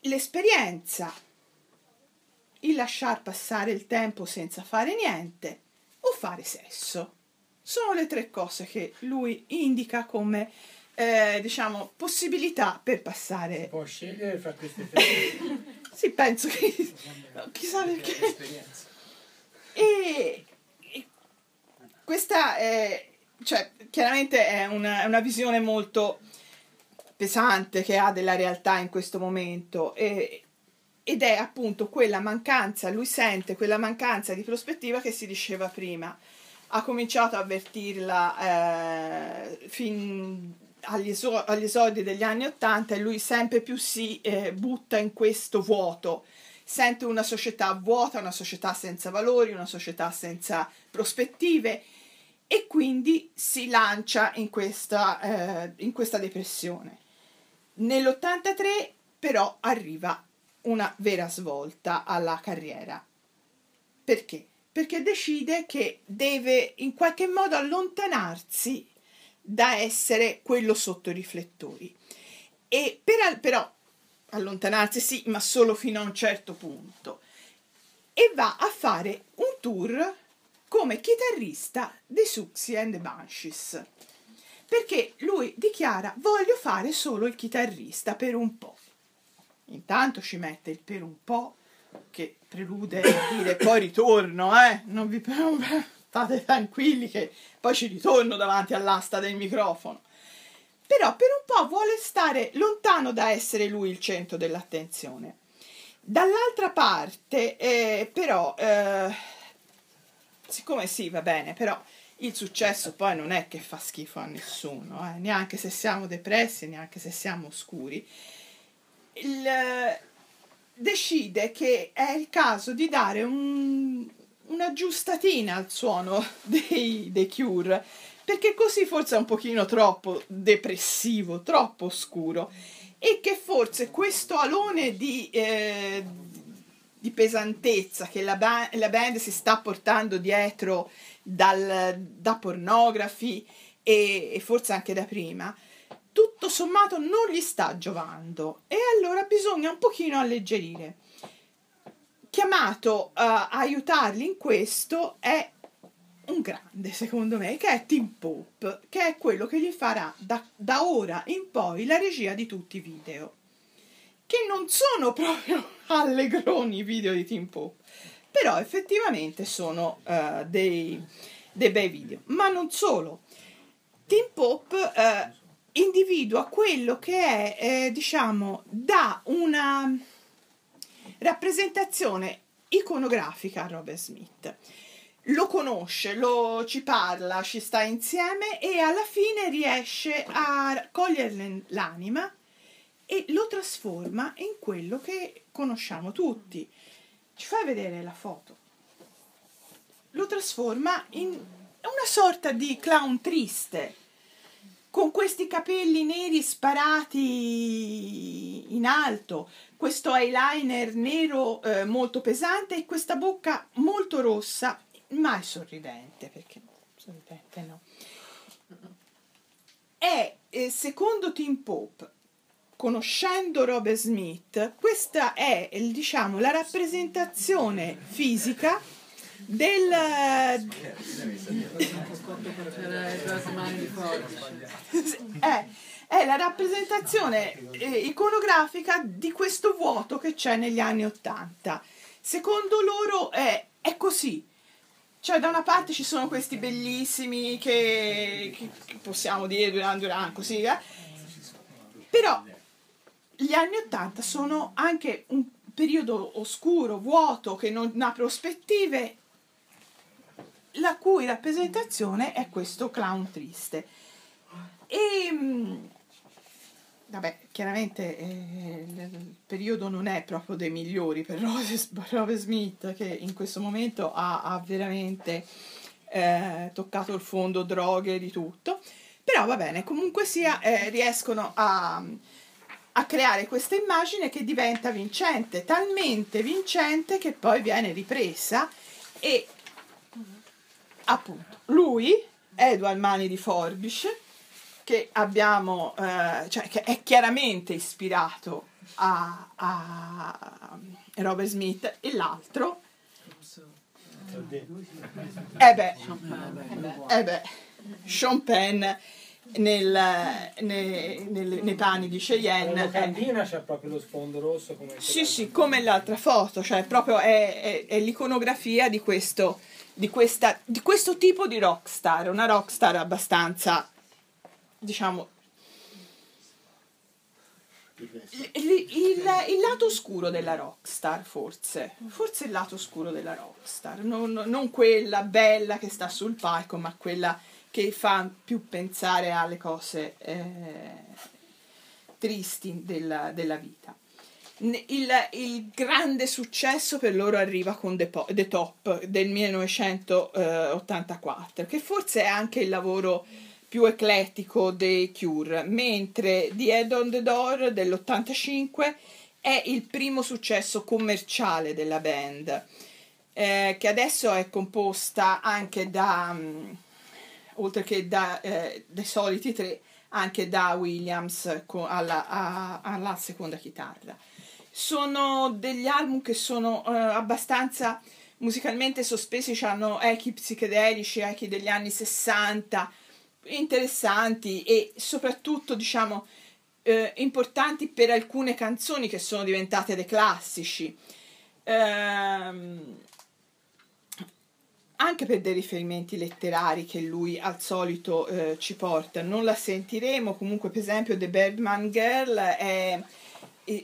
L'esperienza, il lasciar passare il tempo senza fare niente o fare sesso. Sono le tre cose che lui indica come eh, diciamo, possibilità per passare. Può scegliere fra queste tre. Sì, penso che. chissà perché. E, e questa è, cioè, chiaramente è una, è una visione molto pesante che ha della realtà in questo momento e- ed è appunto quella mancanza, lui sente quella mancanza di prospettiva che si diceva prima. Ha cominciato a avvertirla eh, fin agli, eso- agli esodi degli anni Ottanta e lui sempre più si eh, butta in questo vuoto sente una società vuota, una società senza valori, una società senza prospettive e quindi si lancia in questa, eh, in questa depressione. Nell'83 però arriva una vera svolta alla carriera. Perché? Perché decide che deve in qualche modo allontanarsi da essere quello sotto i riflettori. E per, però allontanarsi sì, ma solo fino a un certo punto. E va a fare un tour come chitarrista dei Suxy and the Banshees. Perché lui dichiara voglio fare solo il chitarrista per un po'. Intanto ci mette il per un po' che prelude a dire poi ritorno, eh? Non vi state tranquilli che poi ci ritorno davanti all'asta del microfono però per un po' vuole stare lontano da essere lui il centro dell'attenzione. Dall'altra parte, eh, però, eh, siccome sì, va bene, però il successo poi non è che fa schifo a nessuno, eh, neanche se siamo depressi, neanche se siamo oscuri. Il, eh, decide che è il caso di dare un, una giustatina al suono dei, dei Cure perché così forse è un pochino troppo depressivo, troppo scuro e che forse questo alone di, eh, di pesantezza che la, ba- la, band si sta portando dietro dal, da pornografi e, e forse anche da prima, tutto sommato non gli sta giovando e allora bisogna un pochino alleggerire. Chiamato uh, a aiutarli in questo è un grande, secondo me, che è Tim Pope, che è quello che gli farà da, da ora in poi la regia di tutti i video. Che non sono proprio allegroni i video di Tim Pope, però effettivamente sono uh, dei, dei bei video. Ma non solo. Tim Pope uh, individua quello che è, eh, diciamo, da una rappresentazione iconografica a Robert Smith lo conosce, lo, ci parla, ci sta insieme e alla fine riesce a cogliere l'anima e lo trasforma in quello che conosciamo tutti. Ci fai vedere la foto? Lo trasforma in una sorta di clown triste, con questi capelli neri sparati in alto, questo eyeliner nero eh, molto pesante e questa bocca molto rossa mai sorridente, perché sorridente no. È, eh, secondo Tim Pope, conoscendo Robert Smith, questa è, diciamo, la rappresentazione fisica del è, è la rappresentazione eh, iconografica di questo vuoto che c'è negli anni Ottanta. Secondo loro è, è così cioè, da una parte ci sono questi bellissimi che, che possiamo dire Duran Duran, così, eh? Però gli anni Ottanta sono anche un periodo oscuro, vuoto, che non ha prospettive, la cui rappresentazione è questo clown triste. E mm, Vabbè, chiaramente eh, il periodo non è proprio dei migliori per Robert Smith che in questo momento ha, ha veramente eh, toccato il fondo, droghe, di tutto. Però va bene, comunque sia, eh, riescono a, a creare questa immagine che diventa vincente, talmente vincente che poi viene ripresa e appunto lui, Edward Mani di Forbish, che abbiamo, eh, cioè che è chiaramente ispirato a, a Robert Smith e l'altro eh beh, eh beh, Sean Penn nel- ne- nel- nei panni di La Cheyenne. eh, c'ha proprio lo sfondo rosso come sì, sì, come l'altra foto, cioè proprio è, è- è l'iconografia di questo, di, questa, di questo tipo di rockstar, una rockstar abbastanza, diciamo, il, il- il lato oscuro della rockstar, forse, forse il lato oscuro della rockstar, non, non quella bella che sta sul palco, ma quella che fa più pensare alle cose eh, tristi della, della vita. Il, il grande successo per loro arriva con The, Po- The Top del 1984, che forse è anche il lavoro più eclettico dei Cure, mentre The Head on the Door dell'85 è il primo successo commerciale della band, eh, che adesso è composta anche da, mm, oltre che da, eh, dai soliti tre, anche da Williams alla, a- alla seconda chitarra. Sono degli album che sono eh, abbastanza musicalmente sospesi, hanno echi psichedelici, echi degli anni 60, interessanti e soprattutto, diciamo, eh, importanti per alcune canzoni che sono diventate dei classici. Ehm, anche per dei riferimenti letterari che lui al solito eh, ci porta. Non la sentiremo, comunque per esempio The Birdman Girl è,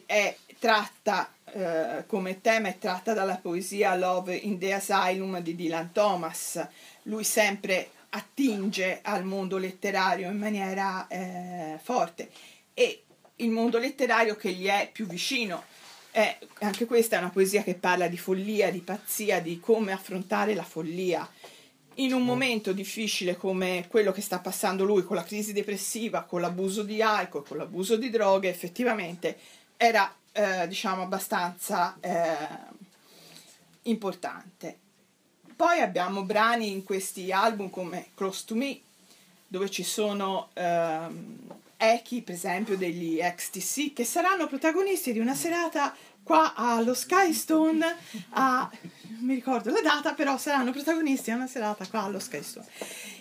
è tratta eh, come tema, è tratta dalla poesia Love in the Asylum di Dylan Thomas. Lui sempre attinge al mondo letterario in maniera eh, forte e il mondo letterario che gli è più vicino. È- anche questa è una poesia che parla di follia, di pazzia, di come affrontare la follia. In un momento difficile come quello che sta passando lui con la crisi depressiva, con l'abuso di alcol, con l'abuso di droghe, effettivamente era eh, diciamo abbastanza eh, importante. Poi abbiamo brani in questi album come Close to Me, dove ci sono ehm, echi, per esempio, degli XTC, che saranno protagonisti di una serata qua allo Skystone, a, non mi ricordo la data, però saranno protagonisti di una serata qua allo Skystone.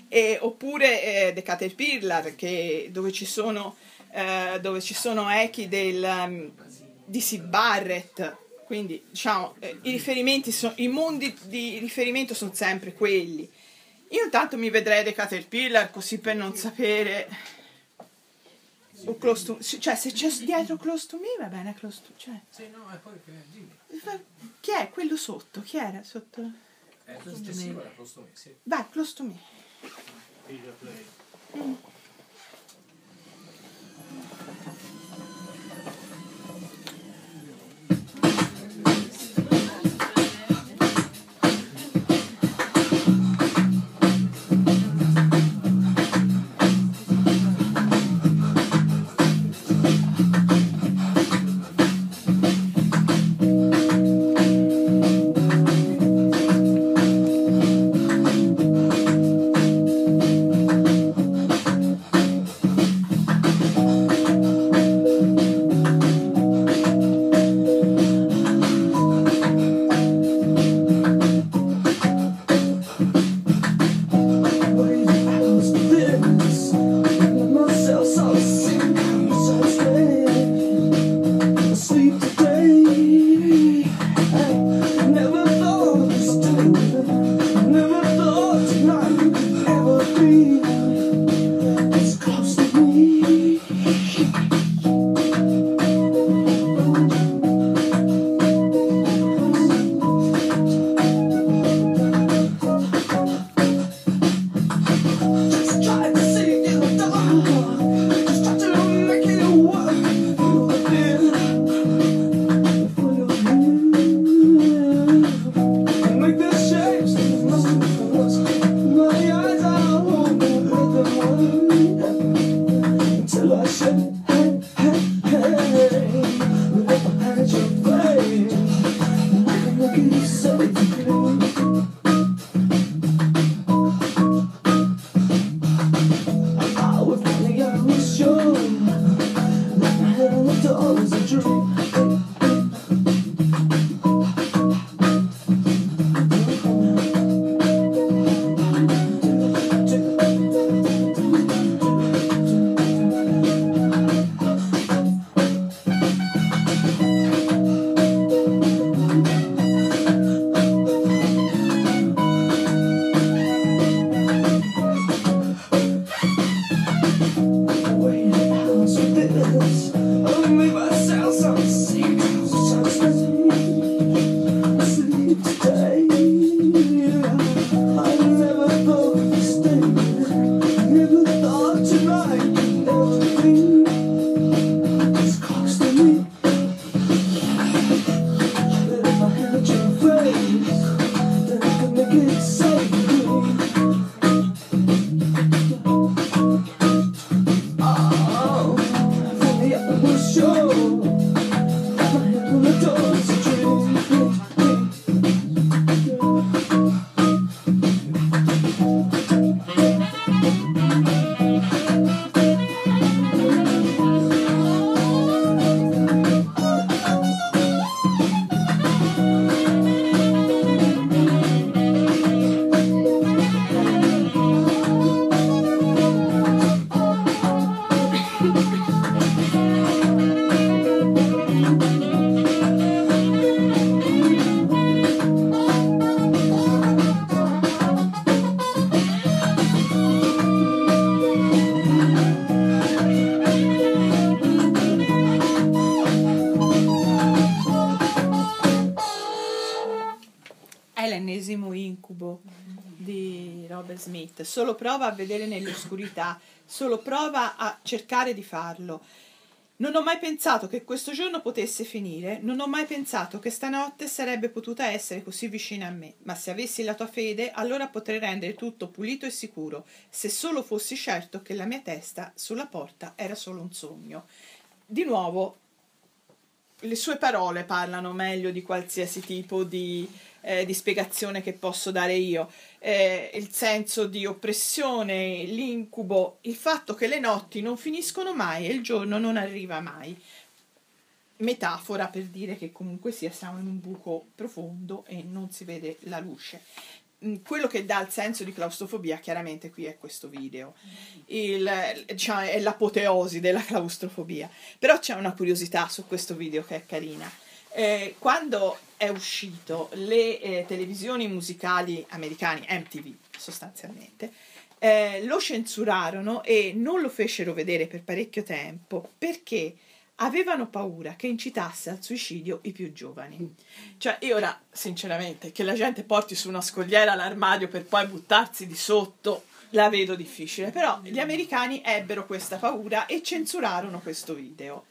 E, oppure eh, The Caterpillar, che, dove ci sono, eh, dove ci sono echi del, um, di Sid Barrett. Quindi, diciamo, eh, i riferimenti sono, i mondi di riferimento sono sempre quelli. Io intanto mi vedrei The Caterpillar così per non sapere. O close to, cioè, se c'è dietro close to me, va bene, close to. Cioè. Sì, no, e poi che. Chi è quello sotto? Chi era sotto? È eh, successivo era close to me, sì. Vai, close to me. Mm. Solo prova a vedere nell'oscurità, solo prova a cercare di farlo. Non ho mai pensato che questo giorno potesse finire, non ho mai pensato che stanotte sarebbe potuta essere così vicina a me, ma se avessi la tua fede, allora potrei rendere tutto pulito e sicuro, se solo fossi certo che la mia testa sulla porta era solo un sogno. Di nuovo, le sue parole parlano meglio di qualsiasi tipo di, eh, di spiegazione che posso dare io. Eh, il senso di oppressione, l'incubo, il fatto che le notti non finiscono mai e il giorno non arriva mai. Metafora per dire che comunque sia siamo in un buco profondo e non si vede la luce. Mm, Quello che dà il senso di claustrofobia chiaramente qui è questo video, il, diciamo, è l'apoteosi della claustrofobia. Però c'è una curiosità su questo video che è carina. Eh, quando è uscito le eh, televisioni musicali americane, MTV sostanzialmente, eh, lo censurarono e non lo fecero vedere per parecchio tempo perché avevano paura che incitasse al suicidio i più giovani. Cioè, io ora, sinceramente, che la gente porti su una scogliera l'armadio per poi buttarsi di sotto, la vedo difficile, però gli americani ebbero questa paura e censurarono questo video.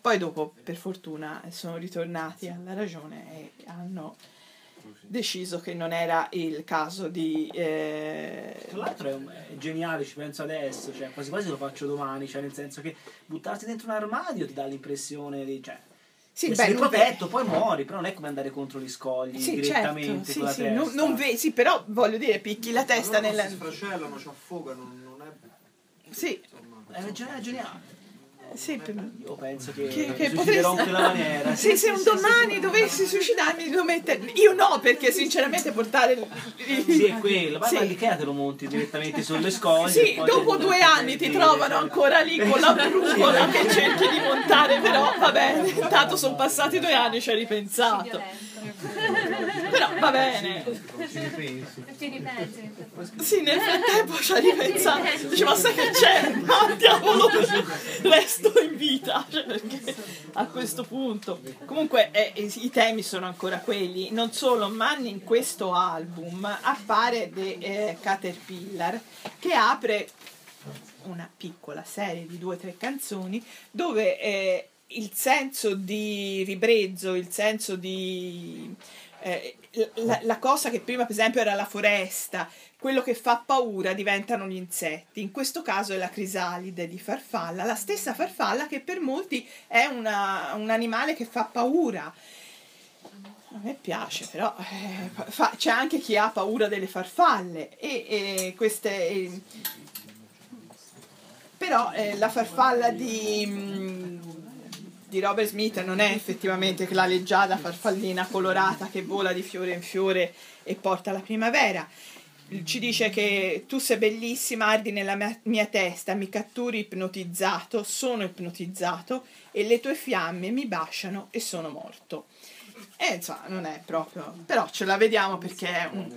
Poi dopo, per fortuna, sono ritornati alla ragione e hanno deciso che non era il caso di... eh, Tra l'altro è, un- è geniale, ci penso adesso, cioè quasi quasi lo faccio domani, cioè nel senso che buttarsi dentro un armadio ti dà l'impressione di, cioè, sì, beh, protetto, poi muori, però non è come andare contro gli scogli Sì, direttamente certo, con la sì, sì, testa. non, non ve- sì, però voglio dire, picchi la testa nella... Si sfracellano, ci affogano, non è. Sì, Insomma, È geniale, geniale. Sì, per- Io penso che, che, che potresti... in quella maniera. Sì, se un domani dovessi suicidarmi lo mettere... Io no, perché sinceramente portare... il- Sì, è quello, ma Sì. l'Ikea te lo monti direttamente sulle scoglie. Sì, dopo due anni ti trovano cioè. ancora lì con la brucola che cerchi di montare, però va bene, intanto sono passati due anni, ci hai ripensato. Però va bene. Ci ripensi. Ci ripensi. Sì, nel frattempo ci hai ripensato. Dice, ma sai che c'è? No, diavolo, resto in vita. Cioè, perché a questo punto. Comunque eh, eh, i temi sono ancora quelli. Non solo, ma in questo album appare The eh, Caterpillar che apre una piccola serie di due o tre canzoni dove eh, il senso di ribrezzo, il senso di eh, la, la cosa che prima per esempio era la foresta, quello che fa paura diventano gli insetti. In questo caso è la crisalide di farfalla, la stessa farfalla che per molti è una- un animale che fa paura. A me piace, però eh, fa- c'è anche chi ha paura delle farfalle e, e queste. e- però eh, la farfalla di, mm, di Robert Smith non è effettivamente la leggiada farfallina colorata che vola di fiore in fiore e porta la primavera. Ci dice che tu sei bellissima, ardi nella mia, mia testa, mi catturi ipnotizzato, sono ipnotizzato e le tue fiamme mi baciano e sono morto. E insomma, non è proprio. Però ce la vediamo perché è un-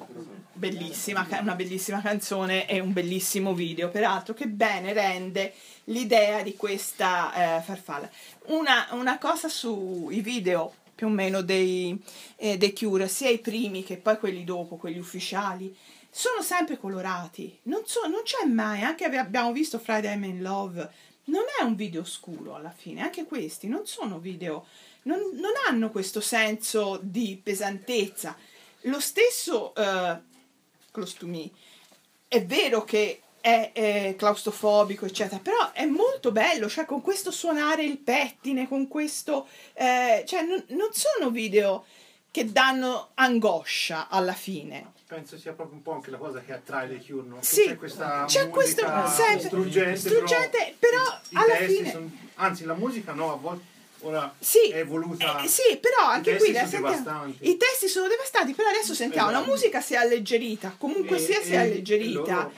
bellissima, una bellissima canzone e un bellissimo video, peraltro, che bene rende l'idea di questa eh, farfalla. Una, una cosa sui video più o meno dei, eh, dei Cure, sia i primi che poi quelli dopo, quelli ufficiali, sono sempre colorati. Non, so, non c'è mai, anche abbiamo visto Friday I'm in Love, non è un video scuro alla fine, anche questi non sono video, non, non hanno questo senso di pesantezza. Lo stesso eh, Me è vero che è, è claustrofobico, eccetera, però è molto bello, cioè con questo suonare il pettine, con questo... eh, cioè non, non sono video che danno angoscia alla fine. Penso sia proprio un po' anche la cosa che attrae le Cure, no? Sì, c'è questa c'è questo sempre- struggente, struggente, però i alla fine- son- anzi la musica no, a volte ora Sì, è evoluta. eh, sì, però anche qui la sentiamo- i testi sono devastanti, però adesso sentiamo, la Esatto. musica si è alleggerita, comunque E- sia si è alleggerita.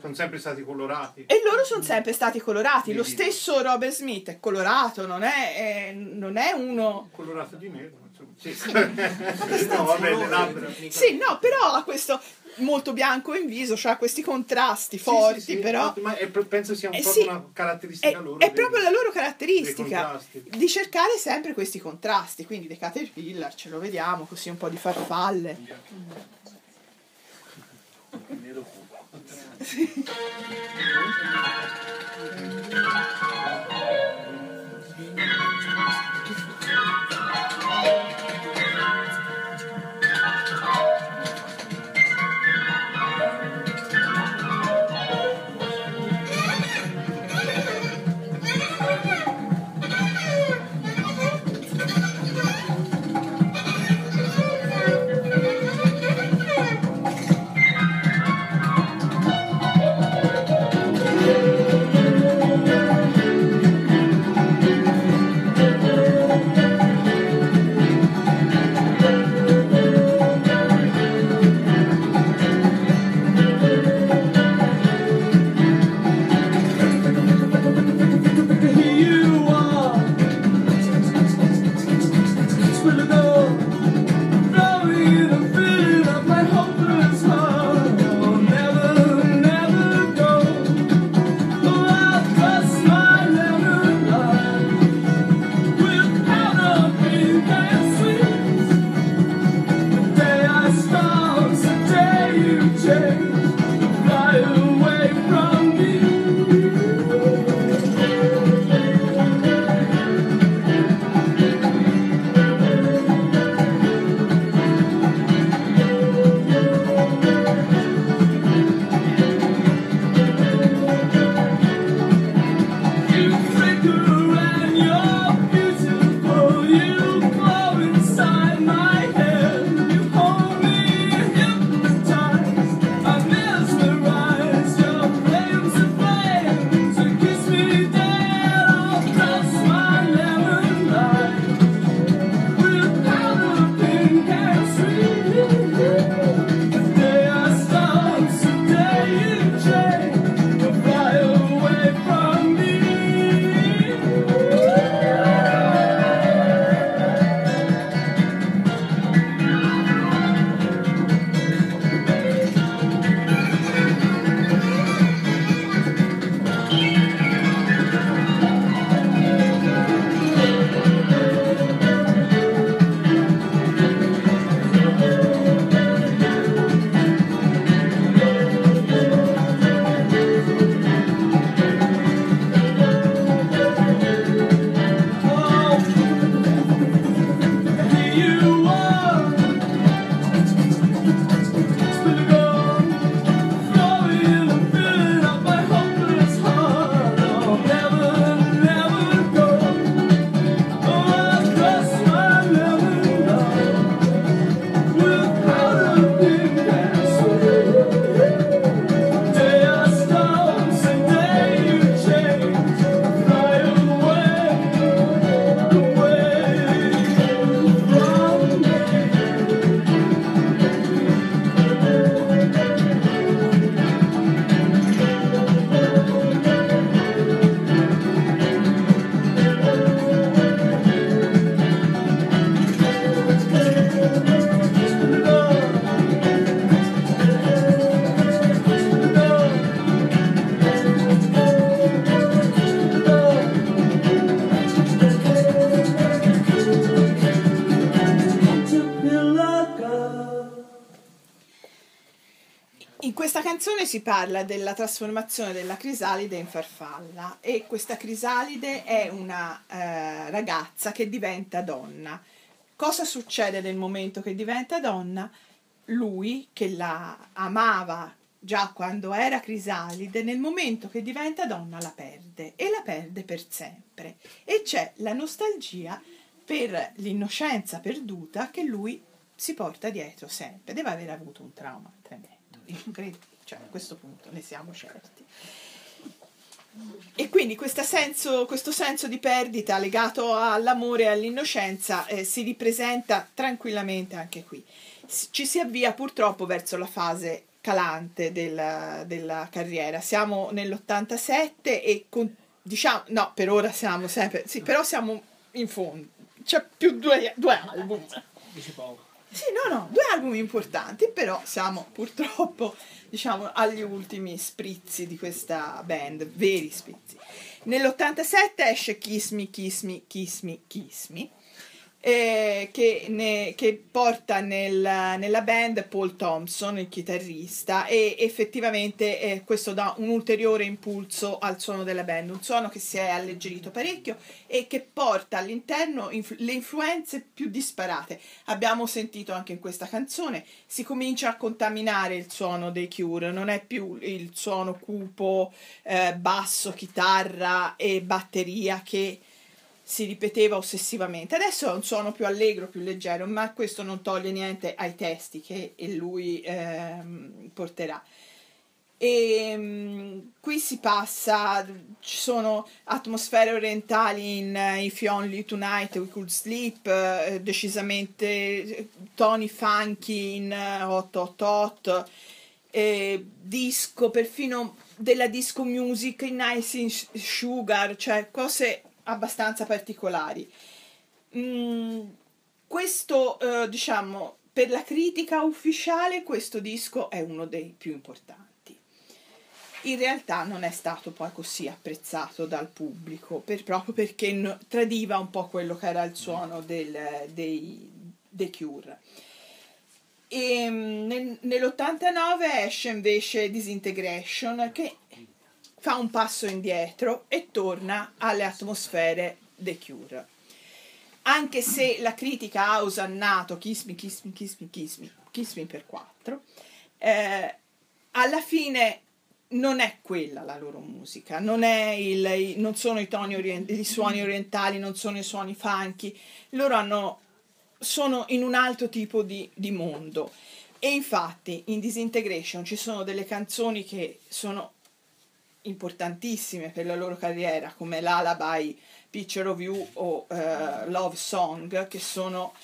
sono sempre stati colorati. E loro sono sempre stati colorati. Lo Sì. stesso Robert Smith è colorato, non è, eh, non è uno. Colorato di nero, insomma. Sì. no, vabbè, le labbra. Sì, no, però ha questo molto bianco in viso, ha questi contrasti Sì, forti, sì, sì, però. Ma è penso sia un Eh, proprio sì. una caratteristica È, loro. è dei- proprio la loro caratteristica di cercare sempre questi contrasti. Quindi dei caterpillar ce lo vediamo, così un po' di farfalle. Here si parla della trasformazione della crisalide in farfalla e questa crisalide è una eh, ragazza che diventa donna. Cosa succede nel momento che diventa donna? Lui che la amava già quando era crisalide, nel momento che diventa donna la perde e la perde per sempre. E c'è la nostalgia per l'innocenza perduta che lui si porta dietro sempre. Deve aver avuto un trauma tremendo. Io credo, cioè, a questo punto ne siamo certi. E quindi questo senso, questo senso di perdita legato all'amore e all'innocenza eh, si ripresenta tranquillamente anche qui. Ci si avvia purtroppo verso la fase calante della, della carriera. Siamo nell'87 e con- diciamo, no, per ora siamo sempre, sì, però siamo in fondo. C'è più due, due album. Dici poco. Sì, no, no, due album importanti, però siamo purtroppo, diciamo, agli ultimi sprizzi di questa band, veri sprizzi. Nell'87 esce Kiss Me, Kiss Me, Kiss Me, Kiss Me, eh, che, ne- che porta nel- nella band Paul Thompson, il chitarrista, e effettivamente eh, questo dà un ulteriore impulso al suono della band, un suono che si è alleggerito parecchio e che porta all'interno inf- le influenze più disparate. Abbiamo sentito anche in questa canzone, si comincia a contaminare il suono dei Cure, non è più il suono cupo, eh, basso, chitarra e batteria che si ripeteva ossessivamente. Adesso è un suono più allegro, più leggero, ma questo non toglie niente ai testi che lui ehm, porterà. E mm, qui si passa, ci sono atmosfere orientali in eh, If You Only Tonight We Could Sleep, eh, decisamente eh, toni funky in eh, 888, eh, disco, perfino della disco music in Ice Sugar, cioè cose abbastanza particolari. Mm, questo, eh, diciamo, per la critica ufficiale, questo disco è uno dei più importanti. In realtà non è stato poi così apprezzato dal pubblico, per- proprio perché no- tradiva un po' quello che era il suono del- dei, dei Cure. E, mm, nel- nell'89 esce invece Disintegration che fa un passo indietro e torna alle atmosfere The Cure. Anche se la critica ha osannato Kiss Me, Kiss Me, Kiss Me, Kiss Me, Kiss Me per quattro, eh, alla fine non è quella la loro musica, non, il- non sono i, orient- i suoni orientali, non sono i suoni funky, loro hanno, sono in un altro tipo di, di mondo. E infatti in Disintegration ci sono delle canzoni che sono importantissime per la loro carriera, come l'Alabai, Picture of You o eh, Love Song, che sono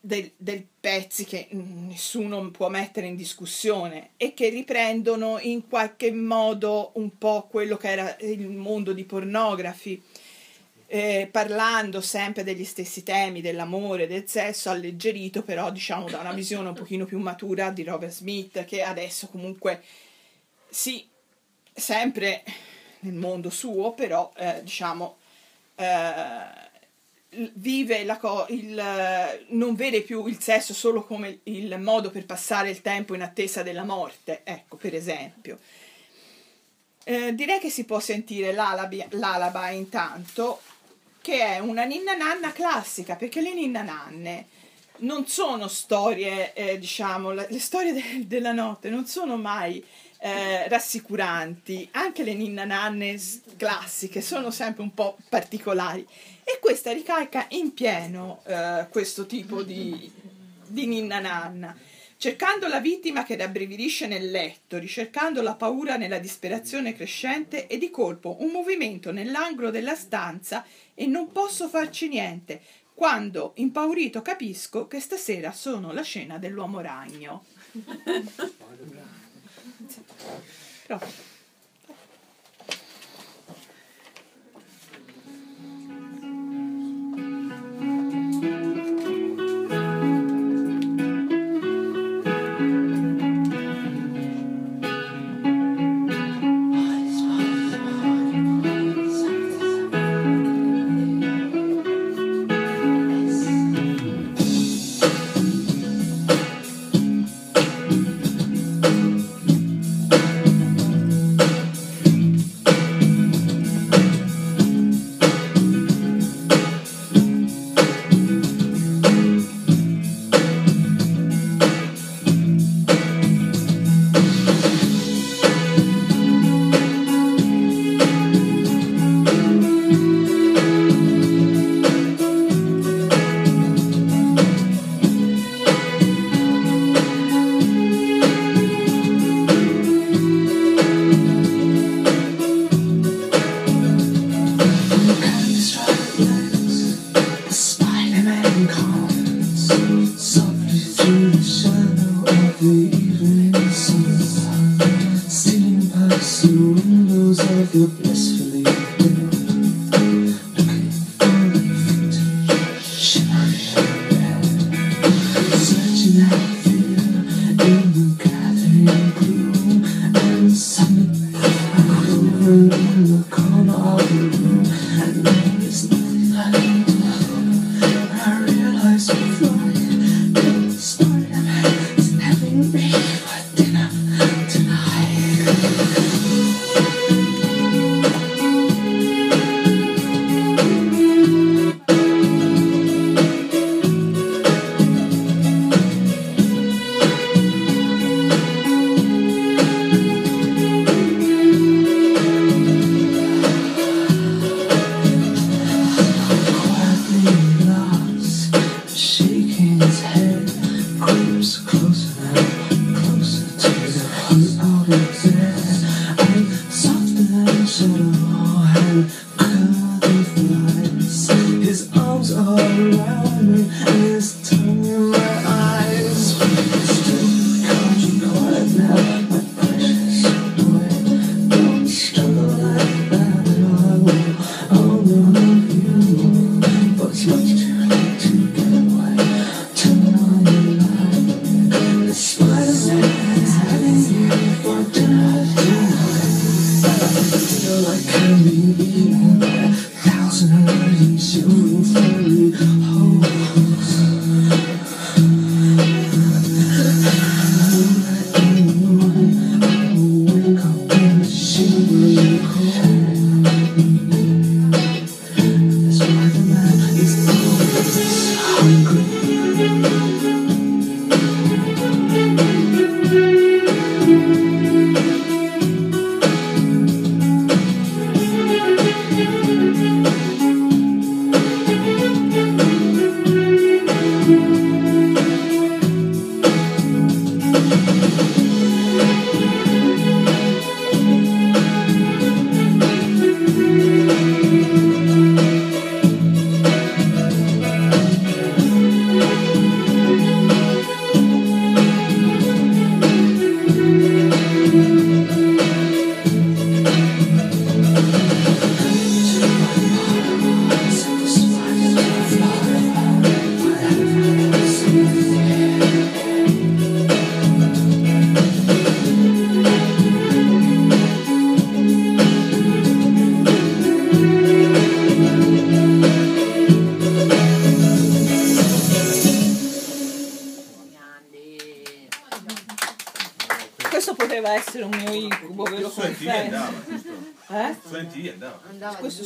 del, del pezzi che nessuno può mettere in discussione e che riprendono in qualche modo un po' quello che era il mondo di pornografi, eh, parlando sempre degli stessi temi, dell'amore, del sesso, alleggerito però diciamo da una visione un pochino più matura di Robert Smith, che adesso comunque sì, sempre nel mondo suo, però eh, diciamo eh, vive la co- il, non vede più il sesso solo come il modo per passare il tempo in attesa della morte, ecco, per esempio. Eh, direi che si può sentire l'alabi, l'alaba intanto, che è una ninna nanna classica, perché le ninna nanne non sono storie, eh, diciamo, le, le storie de- della notte non sono mai eh, rassicuranti, anche le ninna nanne classiche sono sempre un po' particolari e questa ricalca in pieno eh, questo tipo di, di ninna nanna. Cercando la vittima che rabbrividisce nel letto, ricercando la paura nella disperazione crescente e di colpo un movimento nell'angolo della stanza e non posso farci niente, quando impaurito capisco che stasera sono la scena dell'uomo ragno. Però-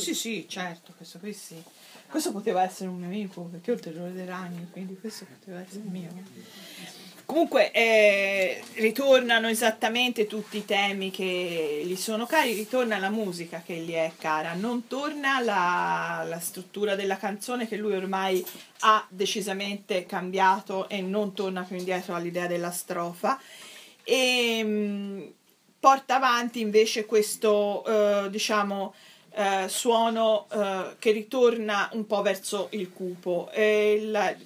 sì, sì, certo, questo qui sì. Questo poteva essere un mio incubo, perché ho il terrore dei ragni, quindi questo poteva essere mio. Comunque eh, ritornano esattamente tutti i temi che gli sono cari, ritorna la musica che gli è cara, non torna la, la struttura della canzone che lui ormai ha decisamente cambiato e non torna più indietro all'idea della strofa e mh, porta avanti invece questo eh, diciamo eh, suono eh, che ritorna un po' verso il cupo. Il,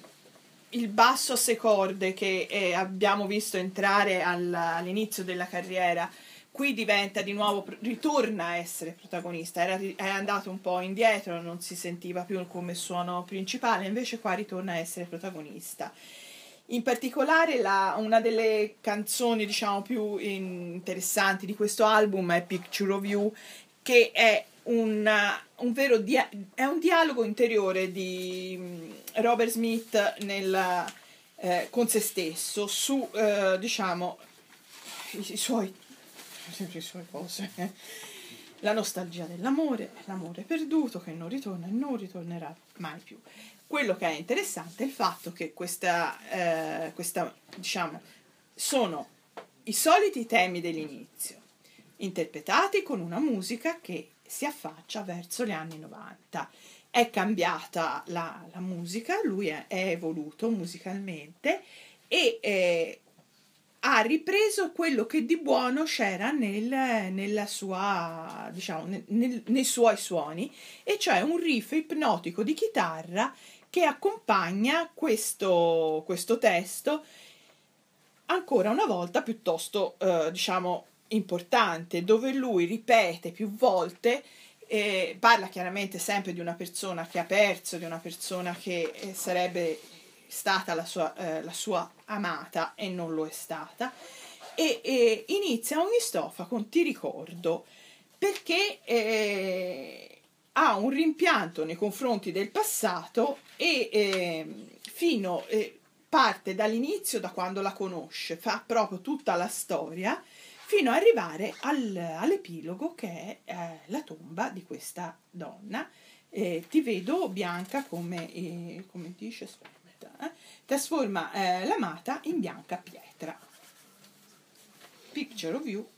il basso a sei corde che eh, abbiamo visto entrare al- all'inizio della carriera qui diventa di nuovo ritorna a essere protagonista. Era, è andato un po' indietro non si sentiva più come suono principale invece qua ritorna a essere protagonista. In particolare la- una delle canzoni diciamo più interessanti di questo album è Picture of You che è una- un vero dia- è un dialogo interiore di mm, Robert Smith nel, eh, con se stesso su eh, diciamo i, i suoi le sue cose eh. la nostalgia dell'amore l'amore perduto che non ritorna e non ritornerà mai più quello che è interessante è il fatto che questa, eh, questa diciamo sono i soliti temi dell'inizio interpretati con una musica che si affaccia verso gli anni 90. È cambiata la, la musica, lui è, è evoluto musicalmente e eh, ha ripreso quello che di buono c'era nel, sua, diciamo, nel- nei suoi suoni, e cioè un riff ipnotico di chitarra che accompagna questo, questo testo ancora una volta piuttosto, eh, diciamo, importante, dove lui ripete più volte, eh, parla chiaramente sempre di una persona che ha perso, di una persona che eh, sarebbe stata la sua, eh, la sua amata e non lo è stata, e, e inizia ogni strofa con ti ricordo, perché eh, ha un rimpianto nei confronti del passato e ehm, fino eh, parte dall'inizio, da quando la conosce, fa proprio tutta la storia, fino ad arrivare al- all'epilogo che è eh, la tomba di questa donna. Eh, ti vedo bianca come, eh, come dice, aspetta, eh, trasforma eh, l'amata in bianca pietra. Picture of you.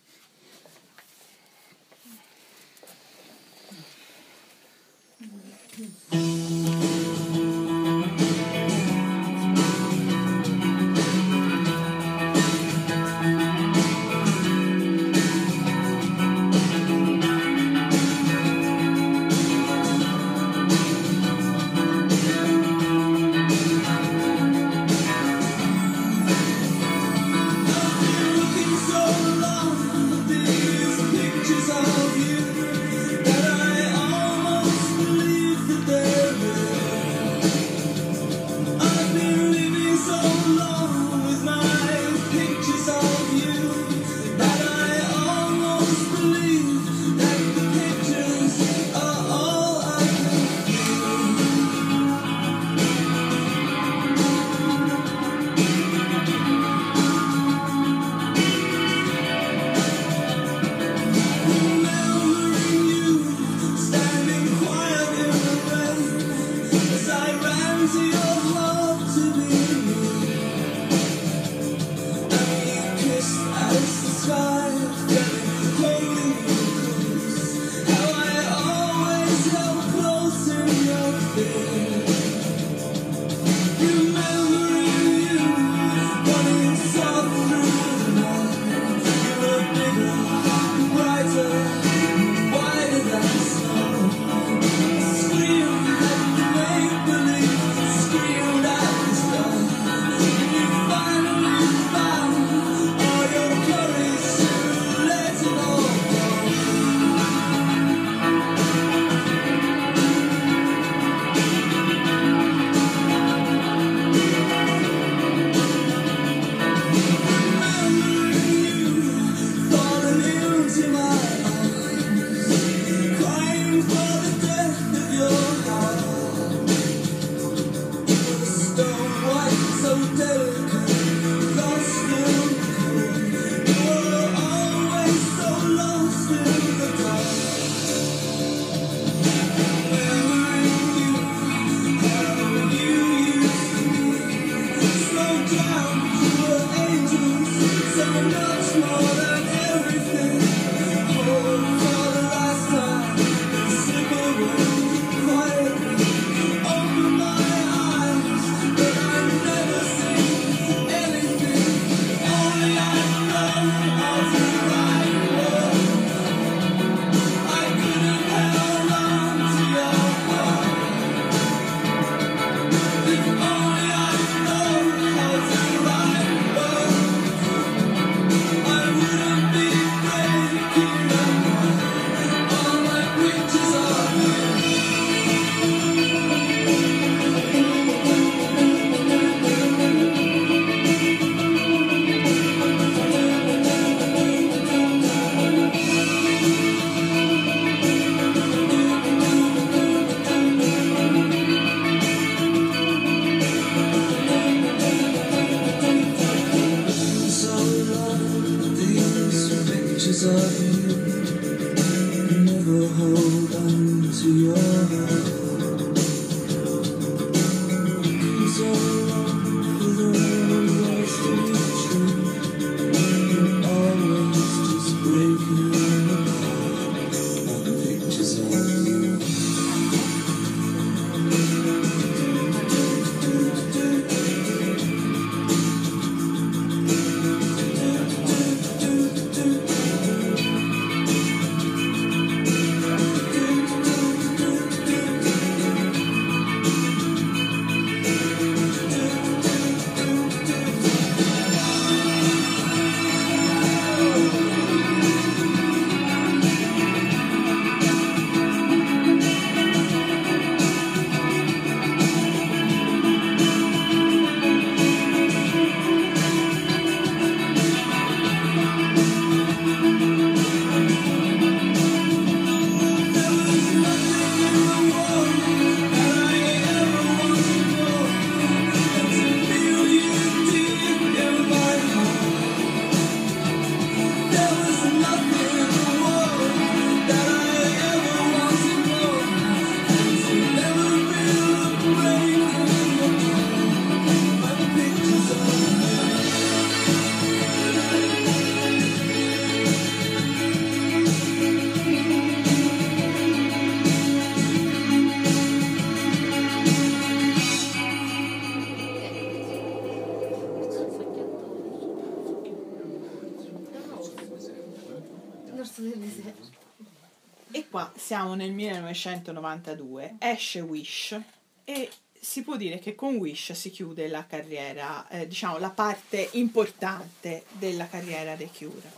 Siamo nel 1992, esce Wish e si può dire che con Wish si chiude la carriera, eh, diciamo la parte importante della carriera dei Cure.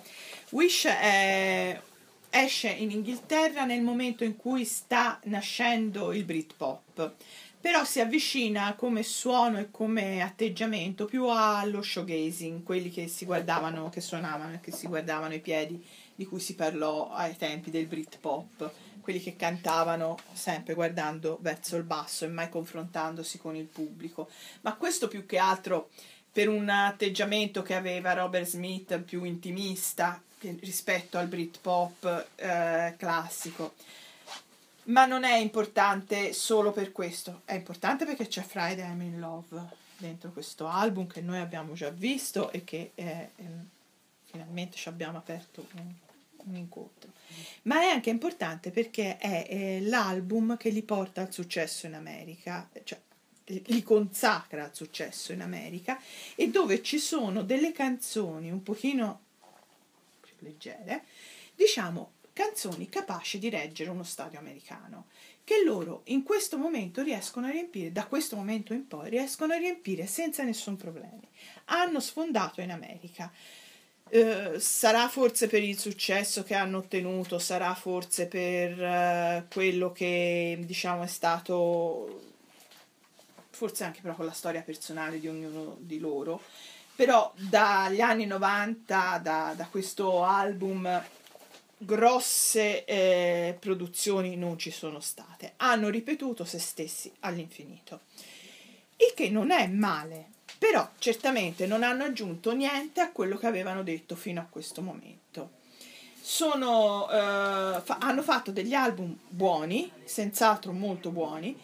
Wish è- esce in Inghilterra nel momento in cui sta nascendo il Britpop, però si avvicina come suono e come atteggiamento più allo showgazing, quelli che si guardavano, che suonavano e che si guardavano i piedi di cui si parlò ai tempi del Britpop, quelli che cantavano sempre guardando verso il basso e mai confrontandosi con il pubblico. Ma questo più che altro per un atteggiamento che aveva Robert Smith più intimista rispetto al Britpop eh, classico. Ma non è importante solo per questo, è importante perché c'è Friday I'm in Love dentro questo album che noi abbiamo già visto e che eh, finalmente ci abbiamo aperto un, un incontro. Ma è anche importante perché è eh, l'album che li porta al successo in America, cioè li consacra al successo in America e dove ci sono delle canzoni un pochino più leggere, diciamo canzoni capaci di reggere uno stadio americano, che loro in questo momento riescono a riempire, da questo momento in poi riescono a riempire senza nessun problema. Hanno sfondato in America. Eh, sarà forse per il successo che hanno ottenuto, sarà forse per eh, quello che diciamo è stato forse anche però con la storia personale di ognuno di loro, però dagli anni 90, da, da questo album, grosse eh, produzioni non ci sono state. Hanno ripetuto se stessi all'infinito. Il che non è male, però certamente non hanno aggiunto niente a quello che avevano detto fino a questo momento. Sono, eh, fa- hanno fatto degli album buoni, senz'altro molto buoni,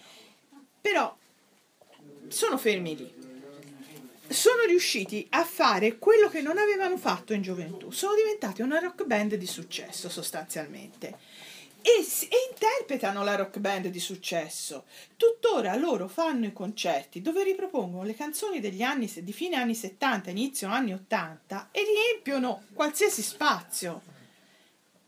però sono fermi lì. Sono riusciti a fare quello che non avevano fatto in gioventù. Sono diventati una rock band di successo sostanzialmente. E, e interpretano la rock band di successo. Tuttora loro fanno i concerti dove ripropongono le canzoni degli anni, di fine anni 70, inizio anni 80 e riempiono qualsiasi spazio.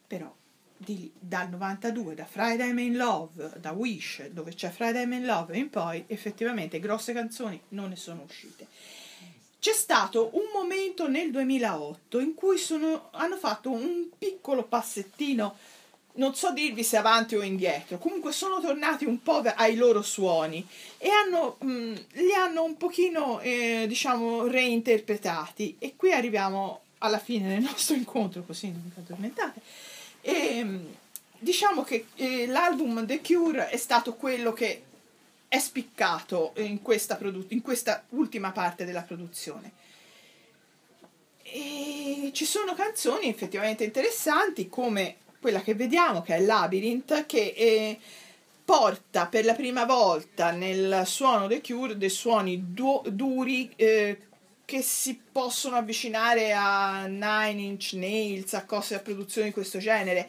Però di- dal 92, da Friday I'm in Love, da Wish, dove c'è Friday I'm in Love in poi, effettivamente grosse canzoni non ne sono uscite. C'è stato un momento nel 2008 in cui sono- hanno fatto un piccolo passettino, non so dirvi se avanti o indietro, comunque sono tornati un po' ai loro suoni e hanno, mh, li hanno un pochino, eh, diciamo, reinterpretati. E qui arriviamo alla fine del nostro incontro, così non vi addormentate. E, mh, diciamo che eh, l'album The Cure è stato quello che è spiccato in questa, produ- in questa ultima parte della produzione. E ci sono canzoni effettivamente interessanti come quella che vediamo che è Labyrinth che eh, porta per la prima volta nel suono dei Cure dei suoni du- duri eh, che si possono avvicinare a Nine Inch Nails, a cose, a produzioni di questo genere.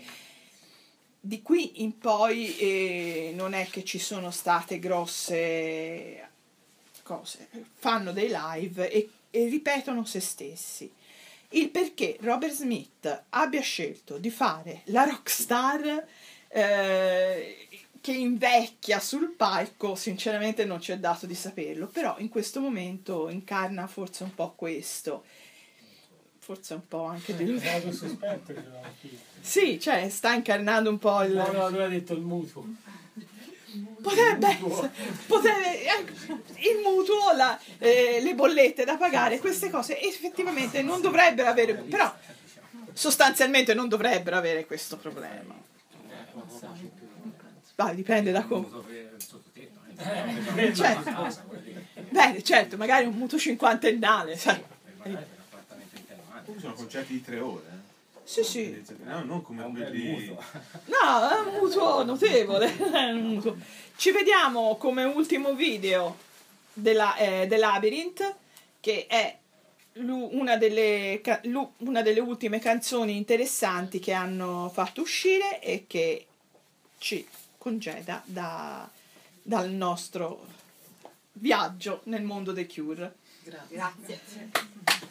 Di qui in poi eh, non è che ci sono state grosse cose, fanno dei live e, e ripetono se stessi. Il perché Robert Smith abbia scelto di fare la rockstar eh, che invecchia sul palco, sinceramente non ci è dato di saperlo, però in questo momento incarna forse un po' questo, forse un po' anche. Modo sospetto anch'io. Sì, cioè sta incarnando un po' il... No, no, lui ha detto il mutuo. Potrebbe essere, potrebbe, ecco, il mutuo, la- eh, le bollette da pagare, queste cose effettivamente non dovrebbero avere, però sostanzialmente non dovrebbero avere questo problema. Vai, dipende da come. Certo. Beh, certo, magari un mutuo cinquantennale, sai. Sono concerti di tre ore. Sì, sì. No, non come quelli. No, è un mutuo notevole. mutuo. Ci vediamo come ultimo video della, eh, The Labyrinth, che è una delle, una delle ultime canzoni interessanti che hanno fatto uscire e che ci congeda da- dal nostro viaggio nel mondo dei Cure. Grazie. Tell